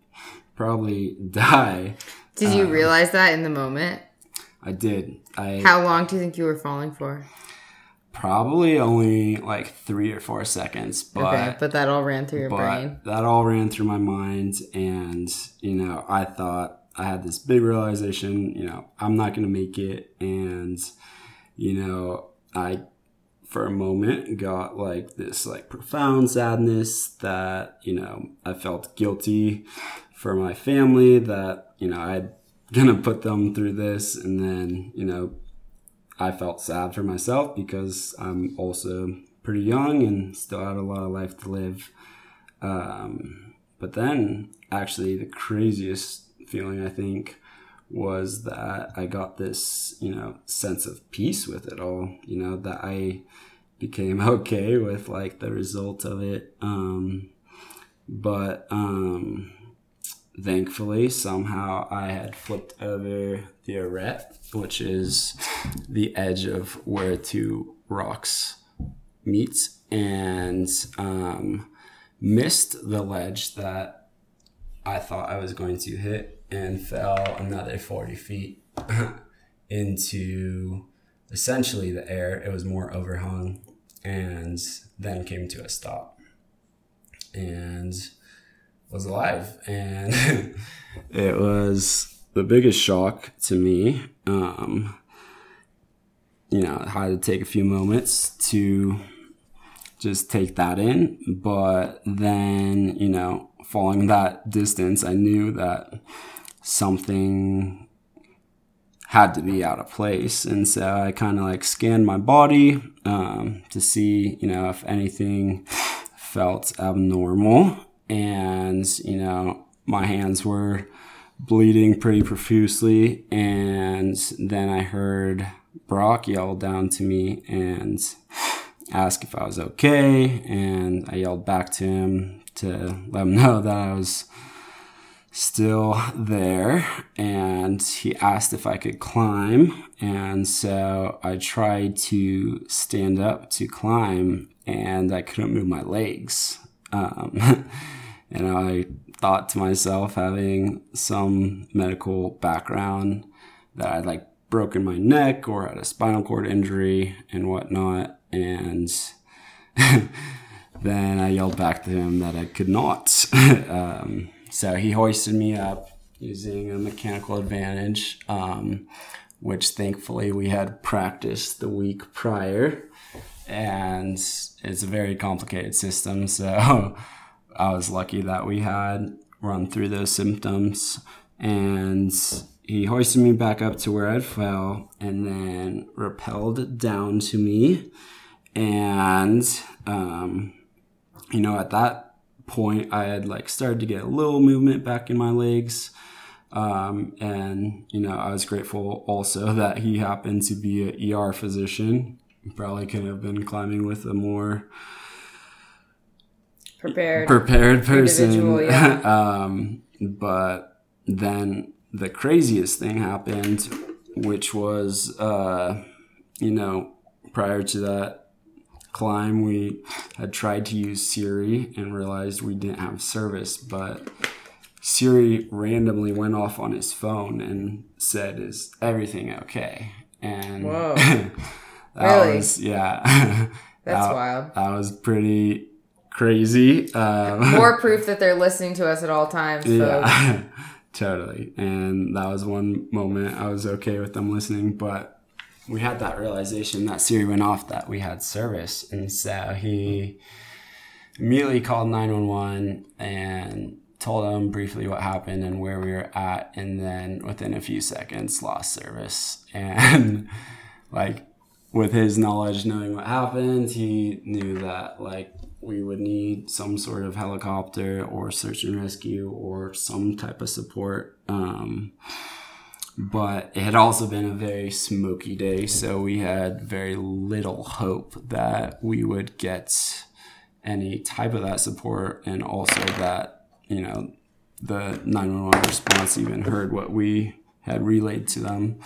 probably die. did you um, realize that in the moment? I did. I How long do you think you were falling for? probably only like three or four seconds, but okay, but that all ran through your but brain. that all ran through my mind, and you know, I thought I had this big realization. You know, I'm not gonna make it, and you know, I for a moment got like this like profound sadness that you know I felt guilty for my family that you know I'd gonna put them through this. And then you know I felt sad for myself because I'm also pretty young and still had a lot of life to live. Um, but then actually the craziest feeling I think was that I got this, you know, sense of peace with it all, you know, that I became okay with like the result of it. Um, but um, thankfully, somehow I had flipped over the arete, which is the edge of where two rocks meet, and um, missed the ledge that I thought I was going to hit and fell another 40 feet into essentially the air. It was more overhung and then came to a stop and was alive. And it was the biggest shock to me. Um, you know, I had to take a few moments to just take that in. But then, you know, falling that distance, I knew that something had to be out of place. And so I kind of like scanned my body um, to see, you know, if anything felt abnormal. And, you know, my hands were bleeding pretty profusely. And then I heard Brock yell down to me and ask if I was okay. And I yelled back to him to let him know that I was still there and he asked if I could climb. And so I tried to stand up to climb and I couldn't move my legs. Um, and I thought to myself, having some medical background, that I'd like broken my neck or had a spinal cord injury and whatnot. And then I yelled back to him that I could not. um, so he hoisted me up using a mechanical advantage, um, which thankfully we had practiced the week prior. And it's a very complicated system. So I was lucky that we had run through those symptoms. And he hoisted me back up to where I'd fell and then rappelled down to me. And, um, you know, at that point, I had like started to get a little movement back in my legs. Um, and you know, I was grateful also that he happened to be an ER physician. Probably could have been climbing with a more prepared prepared person. yeah. um, but then the craziest thing happened, which was, uh, you know, prior to that, climb, we had tried to use Siri and realized we didn't have service, but Siri randomly went off on his phone and said, "Is everything okay?" And Whoa. that Really? was yeah, That's that, wild. That was pretty crazy. Um, More proof that they're listening to us at all times, folks. yeah, totally. And that was one moment I was okay with them listening, but we had that realization that Siri went off that we had service, and so he immediately called nine one one and told them briefly what happened and where we were at, and then within a few seconds lost service. And like with his knowledge, knowing what happened, he knew that like we would need some sort of helicopter or search and rescue or some type of support. Um, but it had also been a very smoky day, so we had very little hope that we would get any type of that support, and also that you know the 911 response even heard what we had relayed to them.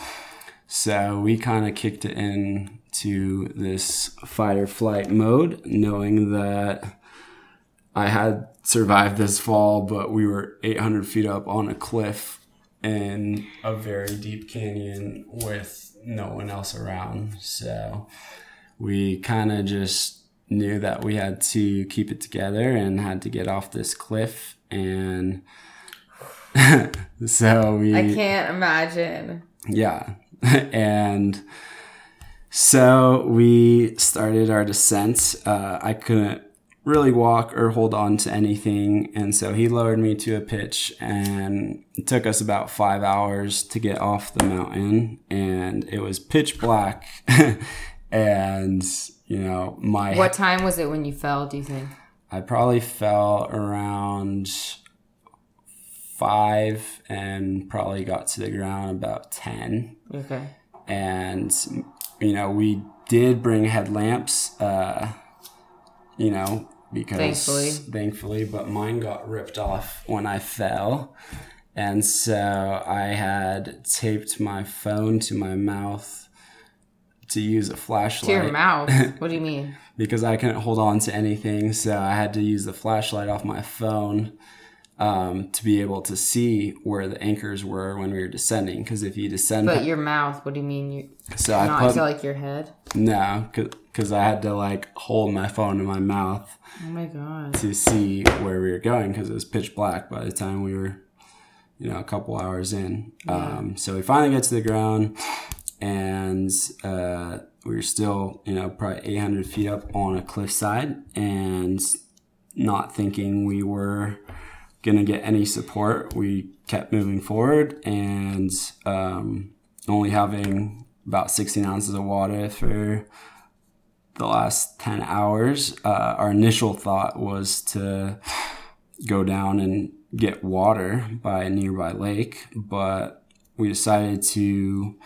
So we kind of kicked it in to this fight or flight mode, knowing that I had survived this fall, but we were 800 feet up on a cliff in a very deep canyon with no one else around. So we kind of just knew that we had to keep it together and had to get off this cliff. And so we. I can't imagine. Yeah. and so we started our descent. Uh, I couldn't really walk or hold on to anything. And so he lowered me to a pitch, and it took us about five hours to get off the mountain. And it was pitch black. and, you know, my. What time was it when you fell, do you think? I probably fell around five and probably got to the ground about 10 Okay. and you know we did bring headlamps uh you know because Thankfully. thankfully but mine got ripped off when i fell and so i had taped my phone to my mouth to use a flashlight To your mouth. What do you mean? because I couldn't hold on to anything. So I had to use the flashlight off my phone um, to be able to see where the anchors were when we were descending. Because if you descend, But your mouth, what do you mean? You so I not put to like your head? no, because I had to like hold my phone in my mouth Oh my god. to see where we were going because it was pitch black by the time we were, you know, a couple hours in. Um, so we finally get to the ground, and uh, we were still, you know, probably 800 feet up on a cliffside, and not thinking we were gonna get any support. We kept moving forward, and um, only having about 16 ounces of water for the last 10 hours, uh, our initial thought was to go down and get water by a nearby lake, but we decided to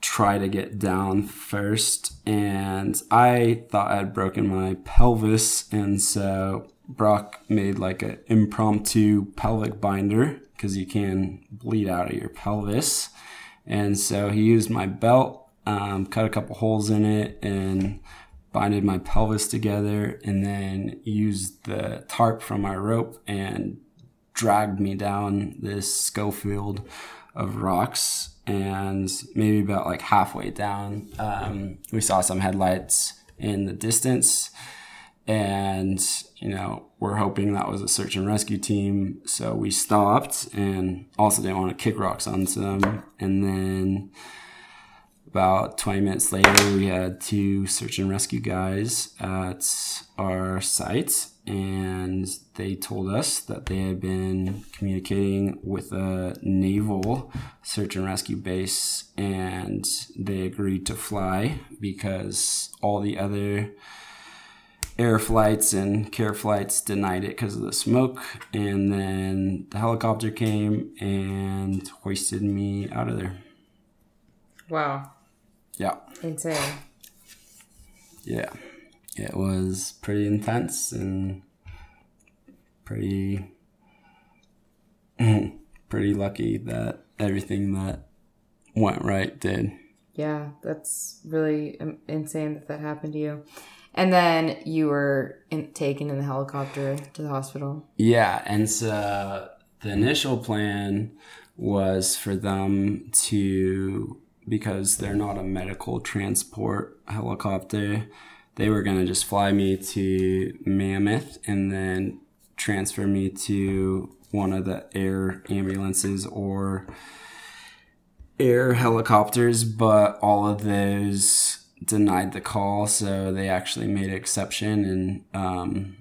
try to get down first. And I thought I'd broken my pelvis, and so Brock made like an impromptu pelvic binder because you can bleed out of your pelvis. And so he used my belt, um, cut a couple holes in it, and binded my pelvis together, and then used the tarp from my rope and dragged me down this scree field of rocks. And maybe about like halfway down, um, we saw some headlights in the distance and you know we're hoping that was a search and rescue team so we stopped and also didn't want to kick rocks onto them and then about 20 minutes later we had two search and rescue guys at our site and they told us that they had been communicating with a naval search and rescue base and they agreed to fly because all the other air flights and care flights denied it because of the smoke. And then the helicopter came and hoisted me out of there. Wow. Yeah. Insane. Yeah. It was pretty intense and pretty pretty lucky that everything that went right did. Yeah, that's really insane that that happened to you. And then you were in, taken in the helicopter to the hospital. Yeah, and so the initial plan was for them to because they're not a medical transport helicopter, they were going to just fly me to Mammoth and then transfer me to one of the air ambulances or air helicopters, but all of those denied the call, so they actually made an exception and um,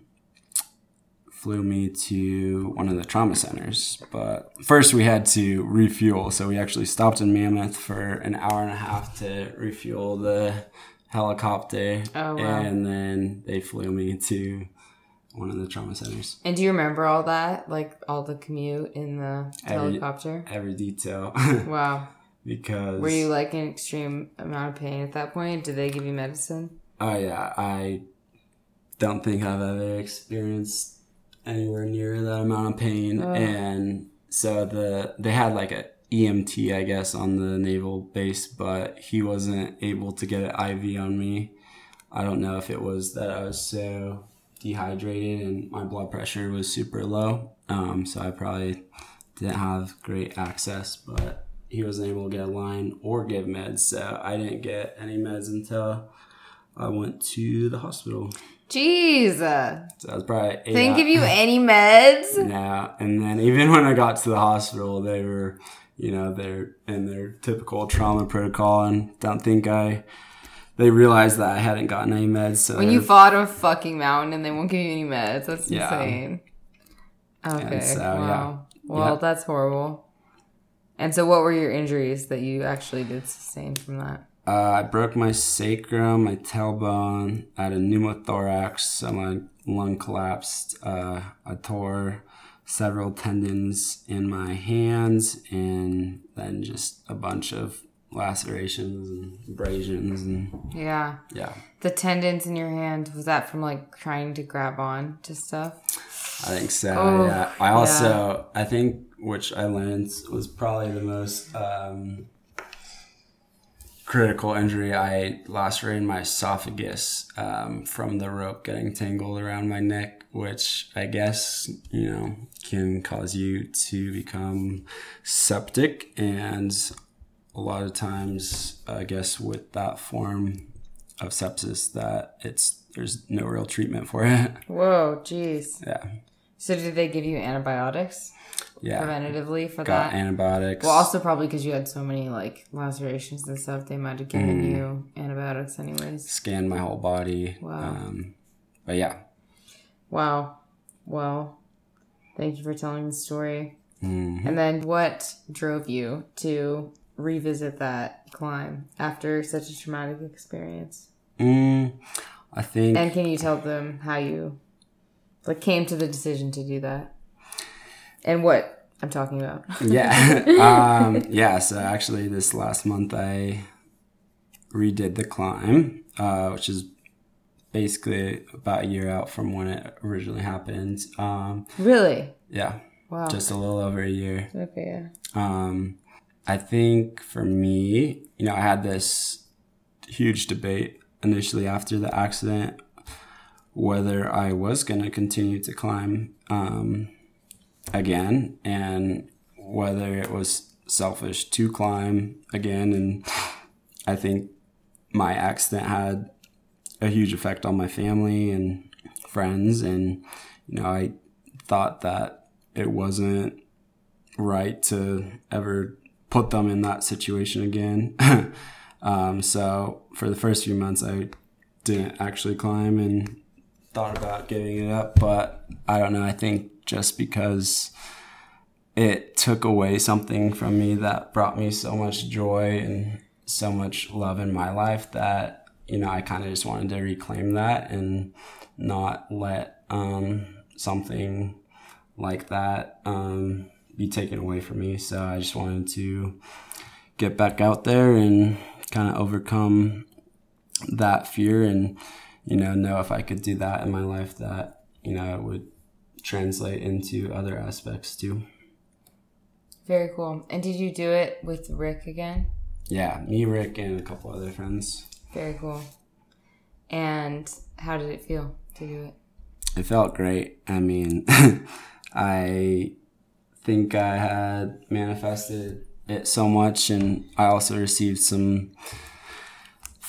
flew me to one of the trauma centers. But first, we had to refuel, so we actually stopped in Mammoth for an hour and a half to refuel the helicopter, Oh, wow. and then they flew me to one of the trauma centers. And do you remember all that? Like all the commute in the Every- helicopter? Every detail, Wow. because Were you like in extreme amount of pain at that point? Did they give you medicine? Oh yeah, I don't think I've ever experienced anywhere near that amount of pain. And so the they had like a EMT, I guess, on the naval base, but he wasn't able to get an IV on me. I don't know if it was that I was so dehydrated and my blood pressure was super low. Um, so I probably didn't have great access, but he wasn't able to get a line or give meds. So I didn't get any meds until I went to the hospital. Jeez. So I was probably eight didn't give you any meds? yeah, and then even when I got to the hospital, they were, you know, they're in their typical trauma protocol, and don't think I. They realized that I hadn't gotten any meds, so When you fought a fucking mountain and they won't give you any meds, that's Yeah. insane. Okay. so, yeah. wow. Well, Yeah. that's horrible. And so, what were your injuries that you actually did sustain from that? Uh, I broke my sacrum, my tailbone, I had a pneumothorax, so my lung collapsed. Uh, I tore several tendons in my hands, and then just a bunch of lacerations and abrasions, and Yeah. yeah. The tendons in your hand, was that from like trying to grab on to stuff? I think so. Oh, yeah. I also, I think, which I learned was probably the most um, critical injury. I lacerated my esophagus um, from the rope getting tangled around my neck, which I guess you know can cause you to become septic, and a lot of times, I guess, with that form of sepsis, that it's there's no real treatment for it. Whoa, jeez. yeah. So, did they give you antibiotics Yeah. preventatively for got that? antibiotics. Well, also probably because you had so many like lacerations and stuff, they might have given Mm. you antibiotics anyways. scanned my whole body. Wow. Um, but yeah, Wow. Well, thank you for telling the story. Mhm. And then what drove you to revisit that climb after such a traumatic experience? Mm, I think And can you tell them how you like came to the decision to do that? And what I'm talking about. yeah. um, yeah. So actually, this last month I redid the climb, uh, which is basically about a year out from when it originally happened. Um, really? yeah, Wow. just a little over a year. okay, yeah. Um, I think for me, you know, I had this huge debate initially after the accident whether I was going to continue to climb um, again and whether it was selfish to climb again. And I think my accident had a huge effect on my family and friends. And, you know, I thought that it wasn't right to ever put them in that situation again. um, so for the first few months, I didn't actually climb and thought about giving it up. But I don't know. I think just because it took away something from me that brought me so much joy and so much love in my life that you know I kind of just wanted to reclaim that and not let um, something like that um, be taken away from me. So I just wanted to get back out there and kind of overcome that fear and you know know if I could do that in my life that you know it would translate into other aspects too. Very cool. And did you do it with Rick again? Yeah, me, Rick, and a couple other friends. Very cool. And how did it feel to do it? It felt great. I mean, I think I had manifested it so much, and I also received some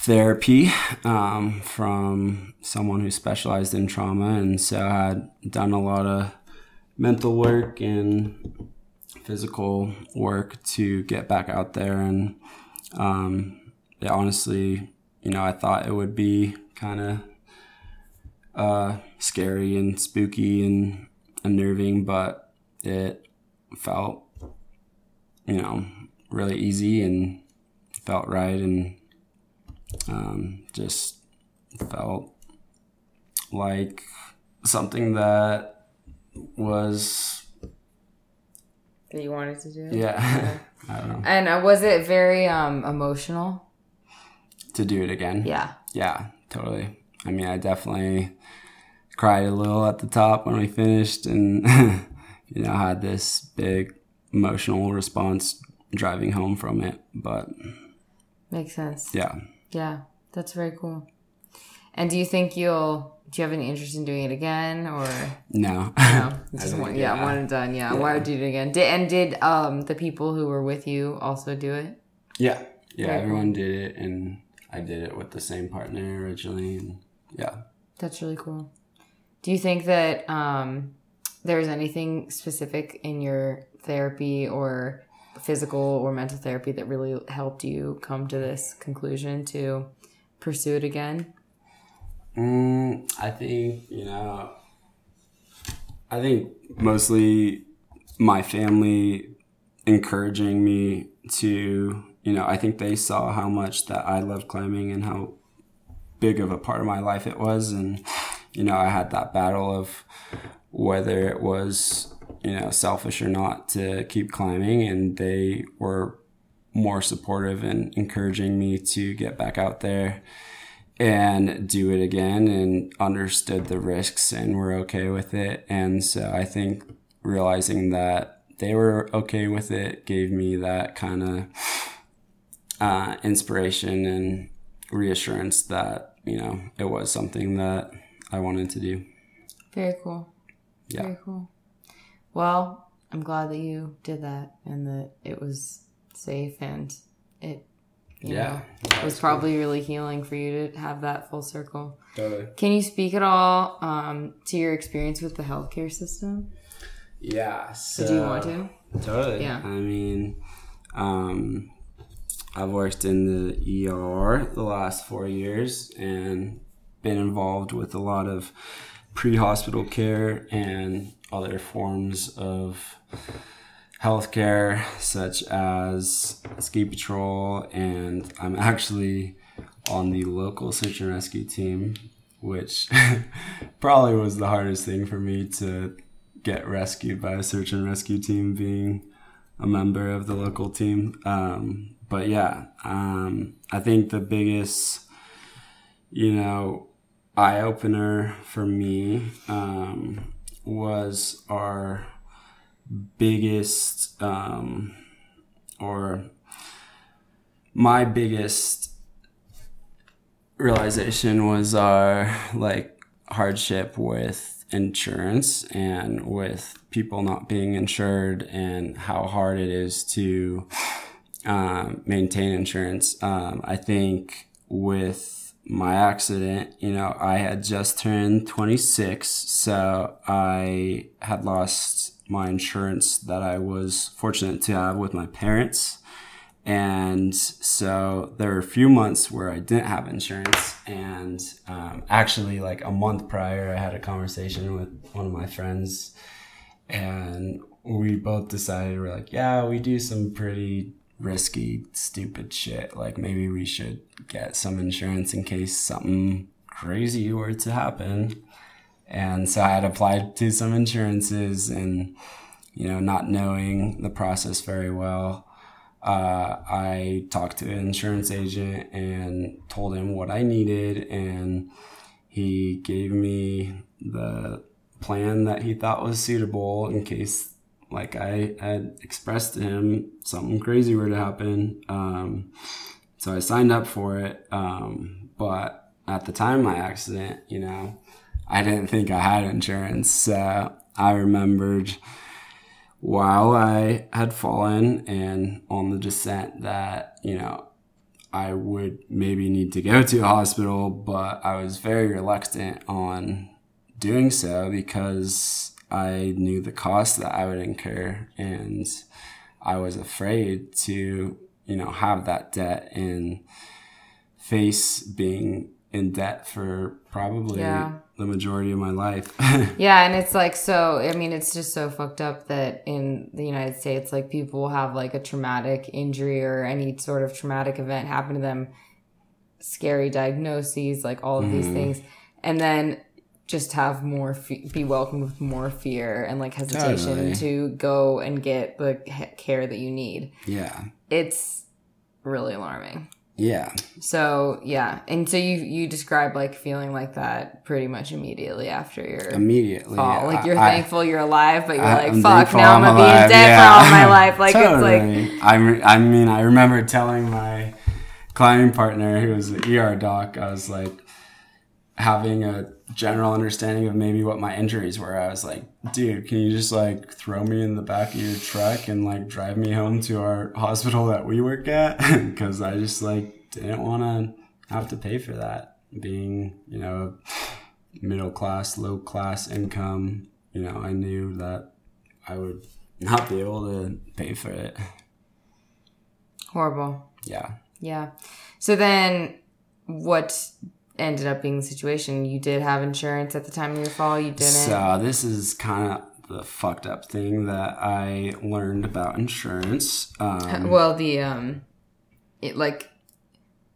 therapy um, from someone who specialized in trauma, and so I had done a lot of mental work and physical work to get back out there, and um, honestly, you know, I thought it would be kind of uh, scary and spooky and unnerving, but it felt, you know, really easy and felt right and um, just felt like something that was, That you wanted to do yeah, I don't know, And uh, was it very um, emotional? to do it again. Yeah. Yeah, totally. I mean, I definitely cried a little at the top when we finished and, you know, had this big emotional response driving home from it. But Makes sense. yeah, Yeah, that's very cool. And do you think you'll? Do you have any interest in doing it again, or no. no? Just one, yeah, yeah. one and done. Yeah, Yeah. why would you do it again? Did, and did um the people who were with you also do it? yeah. Yeah, Very everyone did it and I did it with the same partner originally. And yeah. That's really cool. Do you think that um there's anything specific in your therapy or physical or mental therapy that really helped you come to this conclusion to pursue it again? Mm, I think, you know, I think mostly my family encouraging me to, you know, I think they saw how much that I loved climbing and how big of a part of my life it was. And, you know, I had that battle of whether it was, you know, selfish or not to keep climbing. And they were more supportive and encouraging me to get back out there and do it again and understood the risks and were okay with it. And so I think realizing that they were okay with it gave me that kind of uh, inspiration and reassurance that, you know, it was something that I wanted to do. Very cool. Yeah. Very cool. Well, I'm glad that you did that and that it was safe and it you Yeah. know, was probably really healing for you to have that full circle. Totally. Can you speak at all um, to your experience with the healthcare system? Yeah. So, Do you want to? Totally. Yeah. I mean, um, I've worked in the ER the last four years and been involved with a lot of pre hospital care and other forms of healthcare, such as ski patrol, and I'm actually on the local search and rescue team, which probably was the hardest thing for me to get rescued by a search and rescue team, being a member of the local team. Um, but yeah, um, I think the biggest, you know, eye opener for me um, was our biggest, um, or my biggest realization was our like hardship with insurance and with people not being insured and how hard it is to um, maintain insurance. Um, I think with my accident, you know, I had just turned 26, so I had lost my insurance that I was fortunate to have with my parents. And so there were a few months where I didn't have insurance. And um, actually, like a month prior, I had a conversation with one of my friends. And we both decided, we're like, yeah, we do some pretty risky, stupid shit. Like maybe we should get some insurance in case something crazy were to happen. And so I had applied to some insurances and, you know, not knowing the process very well uh, I talked to an insurance agent and told him what I needed, and he gave me the plan that he thought was suitable in case, like I had expressed to him, something crazy were to happen. Um, so I signed up for it, um, but at the time of my accident, you know, I didn't think I had insurance. So I remembered while I had fallen and on the descent that, you know, I would maybe need to go to a hospital, but I was very reluctant on doing so because I knew the cost that I would incur and I was afraid to, you know, have that debt and face being in debt for probably yeah. the majority of my life. yeah, and it's like so I mean it's just so fucked up that in the United States like people will have like a traumatic injury or any sort of traumatic event happen to them, scary diagnoses, like all of mm. these mm-hmm. things. And then just have more fe- be welcomed with more fear and like hesitation totally. to go and get the care that you need. Yeah. It's really alarming. Yeah. So yeah, and so you you describe like feeling like that pretty much immediately after your immediately fall. Yeah. Like you're I, thankful you're alive, but you're I, like, I'm fuck, now I'm gonna be in debt yeah. for all my life. Like totally. it's like I I mean I remember telling my climbing partner who was an ER doc, I was like having a general understanding of maybe what my injuries were. I was like, dude, can you just like throw me in the back of your truck and like drive me home to our hospital that we work at? Because I just like didn't want to have to pay for that. Being, you know, middle class, low class income, you know, I knew that I would not be able to pay for it. Horrible. Yeah. Yeah. So then what ended up being the situation. You did have insurance at the time of your fall. You didn't. So this is kind of the fucked up thing that I learned about insurance. Um, well, the um, it like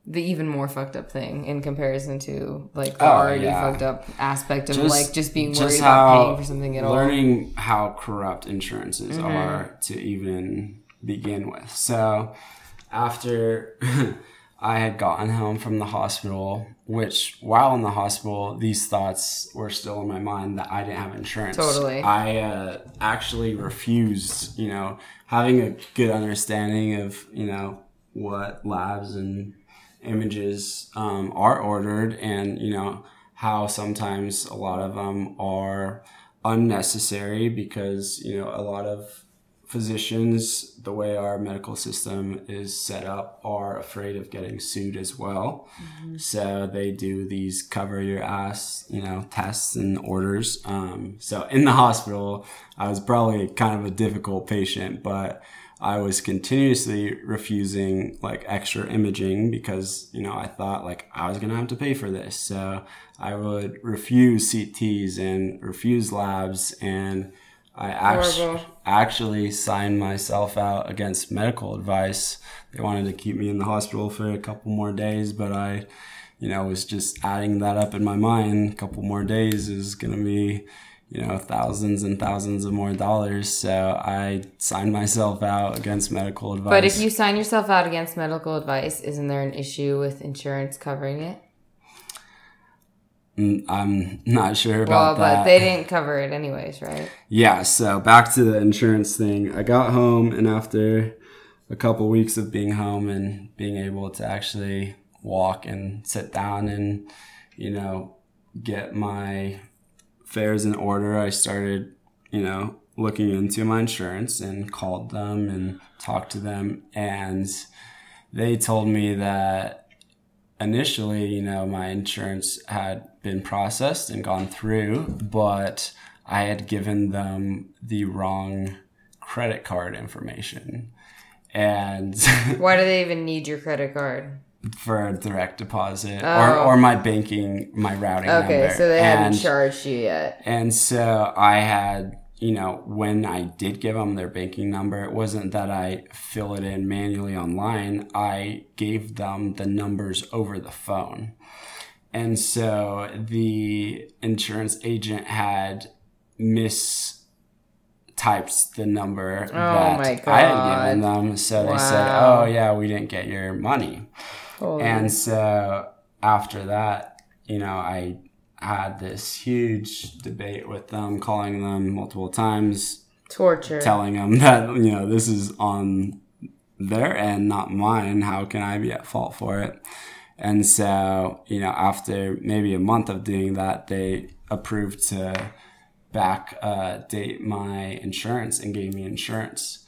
the even more fucked up thing in comparison to like the oh, already yeah. fucked up aspect of just, like just being worried just about paying for something at learning all. Learning how corrupt insurances mm-hmm. are to even begin with. So after I had gotten home from the hospital, which while in the hospital, these thoughts were still in my mind that I didn't have insurance. Totally. I uh, actually refused, you know, having a good understanding of, you know, what labs and images um, are ordered and, you know, how sometimes a lot of them are unnecessary because, you know, a lot of physicians, the way our medical system is set up, are afraid of getting sued as well. Mm-hmm. So they do these cover your ass, you know, tests and orders. Um, so in the hospital, I was probably kind of a difficult patient, but I was continuously refusing like extra imaging because, you know, I thought like I was going to have to pay for this. So I would refuse CTs and refuse labs and I actually, actually signed myself out against medical advice. They wanted to keep me in the hospital for a couple more days, but I, you know, was just adding that up in my mind. A couple more days is going to be, you know, thousands and thousands of more dollars. So I signed myself out against medical advice. But if you sign yourself out against medical advice, isn't there an issue with insurance covering it? I'm not sure about Well, but that. they didn't cover it anyways, right? Yeah, so back to the insurance thing. I got home, and after a couple weeks of being home and being able to actually walk and sit down and, you know, get my fares in order, I started, you know, looking into my insurance and called them and talked to them. And they told me that initially, you know, my insurance had been processed and gone through, but I had given them the wrong credit card information. And Why do they even need your credit card? for a direct deposit or, Oh. or my banking, my routing Okay, number. so they and, haven't charged you yet. and so I had, you know, when I did give them their banking number, it wasn't that I fill it in manually online. I gave them the numbers over the phone. And so the insurance agent had mistyped the number oh that Oh my I had given them. So they said, oh, yeah, we didn't get your money. Holy- And so after that, you know, I had this huge debate with them, calling them multiple times, torture. telling them that, you know, this is on their end, not mine. How can I be at fault for it? And so, you know, after maybe a month of doing that, they approved to back uh, date my insurance and gave me insurance.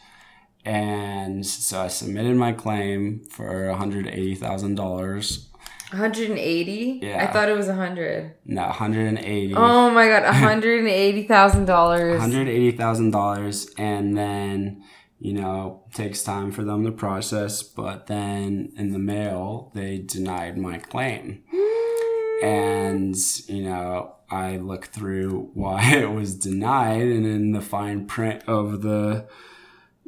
And so I submitted my claim for $180,000. 180? Yeah. I thought it was 100. No, 180. Oh my god, $180,000. $180,000 and then you know takes time for them to process but then in the mail they denied my claim hmm. and you know I looked through why it was denied and in the fine print of the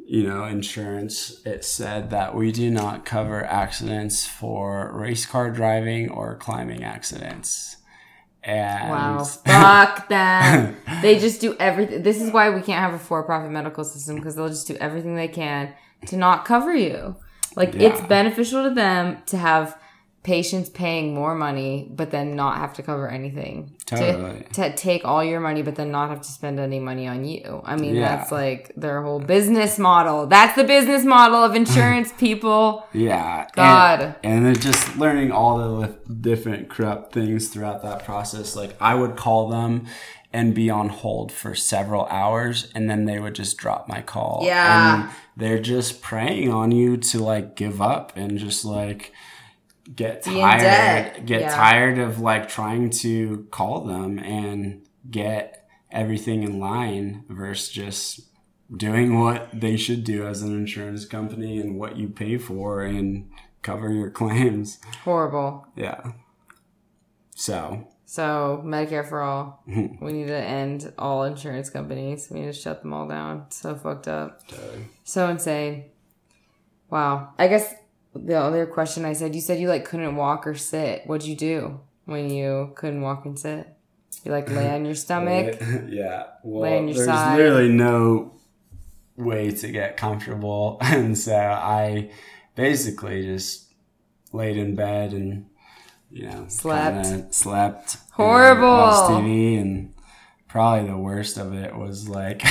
you know insurance it said that we do not cover accidents for race car driving or climbing accidents and Wow. Fuck them. They just do everything. This is why we can't have a for profit medical system because they'll just do everything they can to not cover you. Like, it's beneficial to them to have patients paying more money, but then not have to cover anything. To- Totally. To, take all your money, but then not have to spend any money on you. I mean, Yeah. that's like their whole business model. That's the business model of insurance, people. Yeah. God. And, and then just learning all the different corrupt things throughout that process. Like I would call them and be on hold for several hours and then they would just drop my call. Yeah. And they're just preying on you to like give up and just like get tired get Yeah. tired of like trying to call them and get everything in line versus just doing what they should do as an insurance company and what you pay for and cover your claims. Horrible. Yeah. So, So Medicare for all. we need to end all insurance companies. We need to shut them all down. So fucked up. So insane. Wow. I guess the other question I said, you said you like couldn't walk or sit. What'd you do when you couldn't walk and sit? You like lay on your stomach. yeah. Well, Lay on your there's side. literally no way to get comfortable. And so I basically just laid in bed and, you know, Slept. slept. and Horrible. watched TV. And probably the worst of it was like,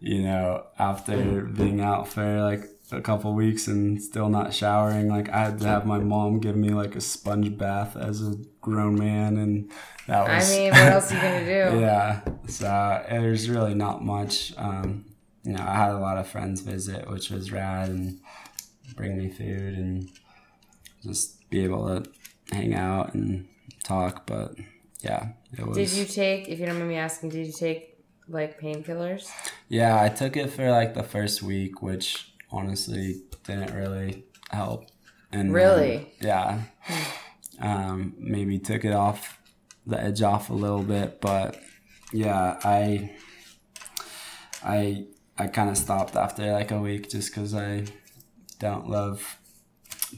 you know, after being out for like a couple weeks and still not showering, like I had to have my mom give me like a sponge bath as a grown man. And that was. I mean, what else are you gonna do? Yeah, so uh, there's really not much. Um, you know, I had a lot of friends visit, which was rad, and bring me food and just be able to hang out and talk. But yeah, it was. Did you take, if you don't mind me asking, did you take like painkillers? Yeah, I took it for like the first week, which honestly didn't really help. And then, Really? yeah. Um, maybe took it off the edge off a little bit, but yeah, I I I kind of stopped after like a week just because I don't love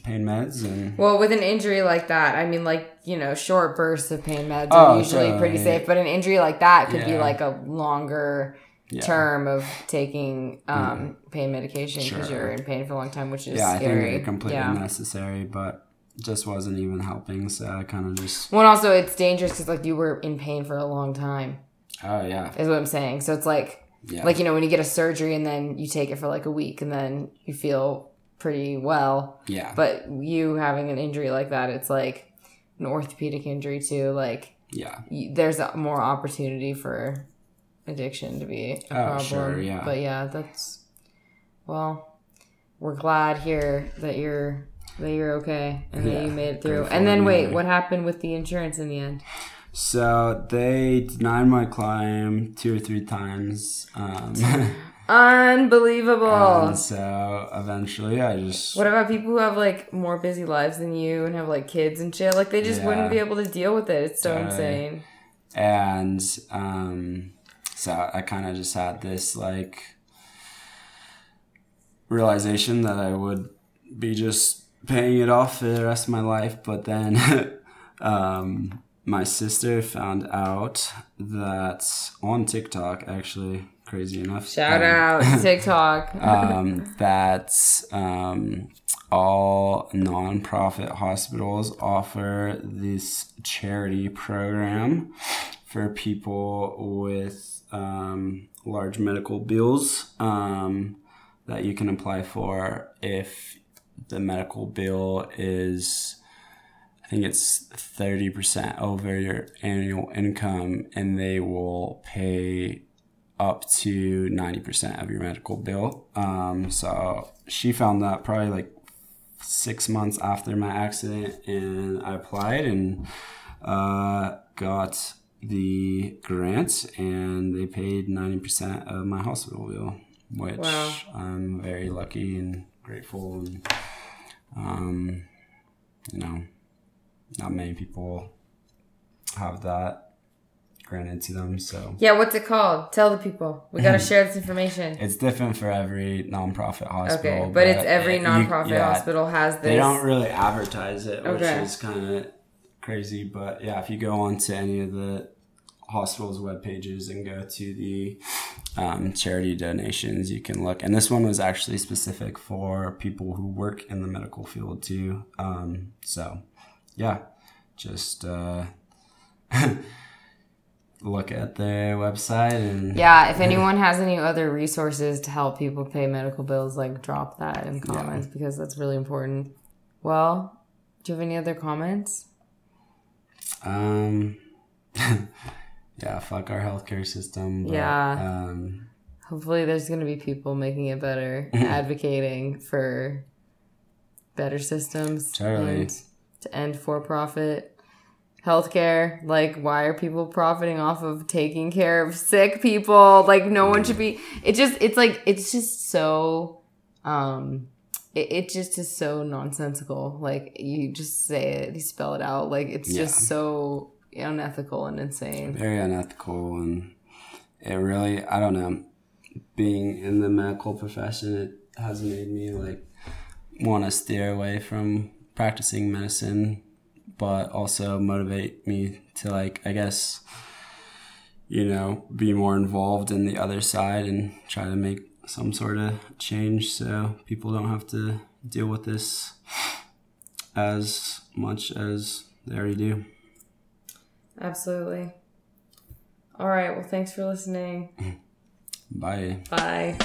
pain meds and Well, with an injury like that, I mean, like you know, short bursts of pain meds Oh, are usually sure, pretty yeah. safe, but an injury like that could be like a longer yeah. term of taking um, pain medication because Sure. you're in pain for a long time, which is yeah, I think scary. they're completely yeah. necessary, but just wasn't even helping. So I kind of just Well, also it's dangerous because like you were in pain for a long time, oh yeah is what I'm saying. So it's like yeah like you know when you get a surgery and then you take it for like a week and then you feel pretty well, yeah but you having an injury like that, it's like an orthopedic injury too, like. yeah y- there's a- more opportunity for addiction to be a Oh, problem. sure, yeah. But yeah, that's well, we're glad here that you're that you're okay and that you made it through. And then wait, what happened with the insurance in the end? So they denied my claim two or three times. Um, Unbelievable. and so eventually I just what about people who have like more busy lives than you and have like kids and shit? Like they just wouldn't be able to deal with it. It's so Totally. insane. and um, so I kind of just had this like realization that I would be just paying it off for the rest of my life. But then um, my sister found out that on TikTok, actually, crazy enough. Shout um, out to TikTok. um, that um, all nonprofit hospitals offer this charity program for people with um, large medical bills um, that you can apply for if the medical bill is. I think it's 30% over your annual income, and they will pay up to 90% of your medical bill. Um, so she found that probably like six months after my accident, and I applied and uh, got the grant, and they paid 90% of my hospital bill, which Wow. I'm very lucky and grateful. And, um, you know, not many people have that granted to them, so. yeah, what's it called? Tell the people. We gotta share this information. It's different for every nonprofit hospital. Okay, but it's every it- you- nonprofit yeah, hospital has this. They don't really advertise it, which is kind of crazy. But yeah, if you go onto any of the hospitals' web pages and go to the um, charity donations, you can look. And this one was actually specific for people who work in the medical field too. Um, so yeah, just uh, look at their website and Yeah, if anyone has any other resources to help people pay medical bills, like drop that in comments because that's really important. Well, do you have any other comments? Um, yeah, fuck our healthcare system. But, Yeah. Um, Hopefully, there's going to be people making it better, advocating for better systems Totally. and to end for profit healthcare. Like, why are people profiting off of taking care of sick people? Like, no one should be. It just, it's like, it's just so, um, it, it just is so nonsensical. Like, you just say it, you spell it out. Like, it's just so unethical and insane. very unethical, and it really, I don't know, being in the medical profession, it has made me like want to steer away from practicing medicine, but also motivate me to like, I guess, you know, be more involved in the other side and try to make some sort of change so people don't have to deal with this as much as they already do. Absolutely. All right. Well, thanks for listening. Bye. Bye.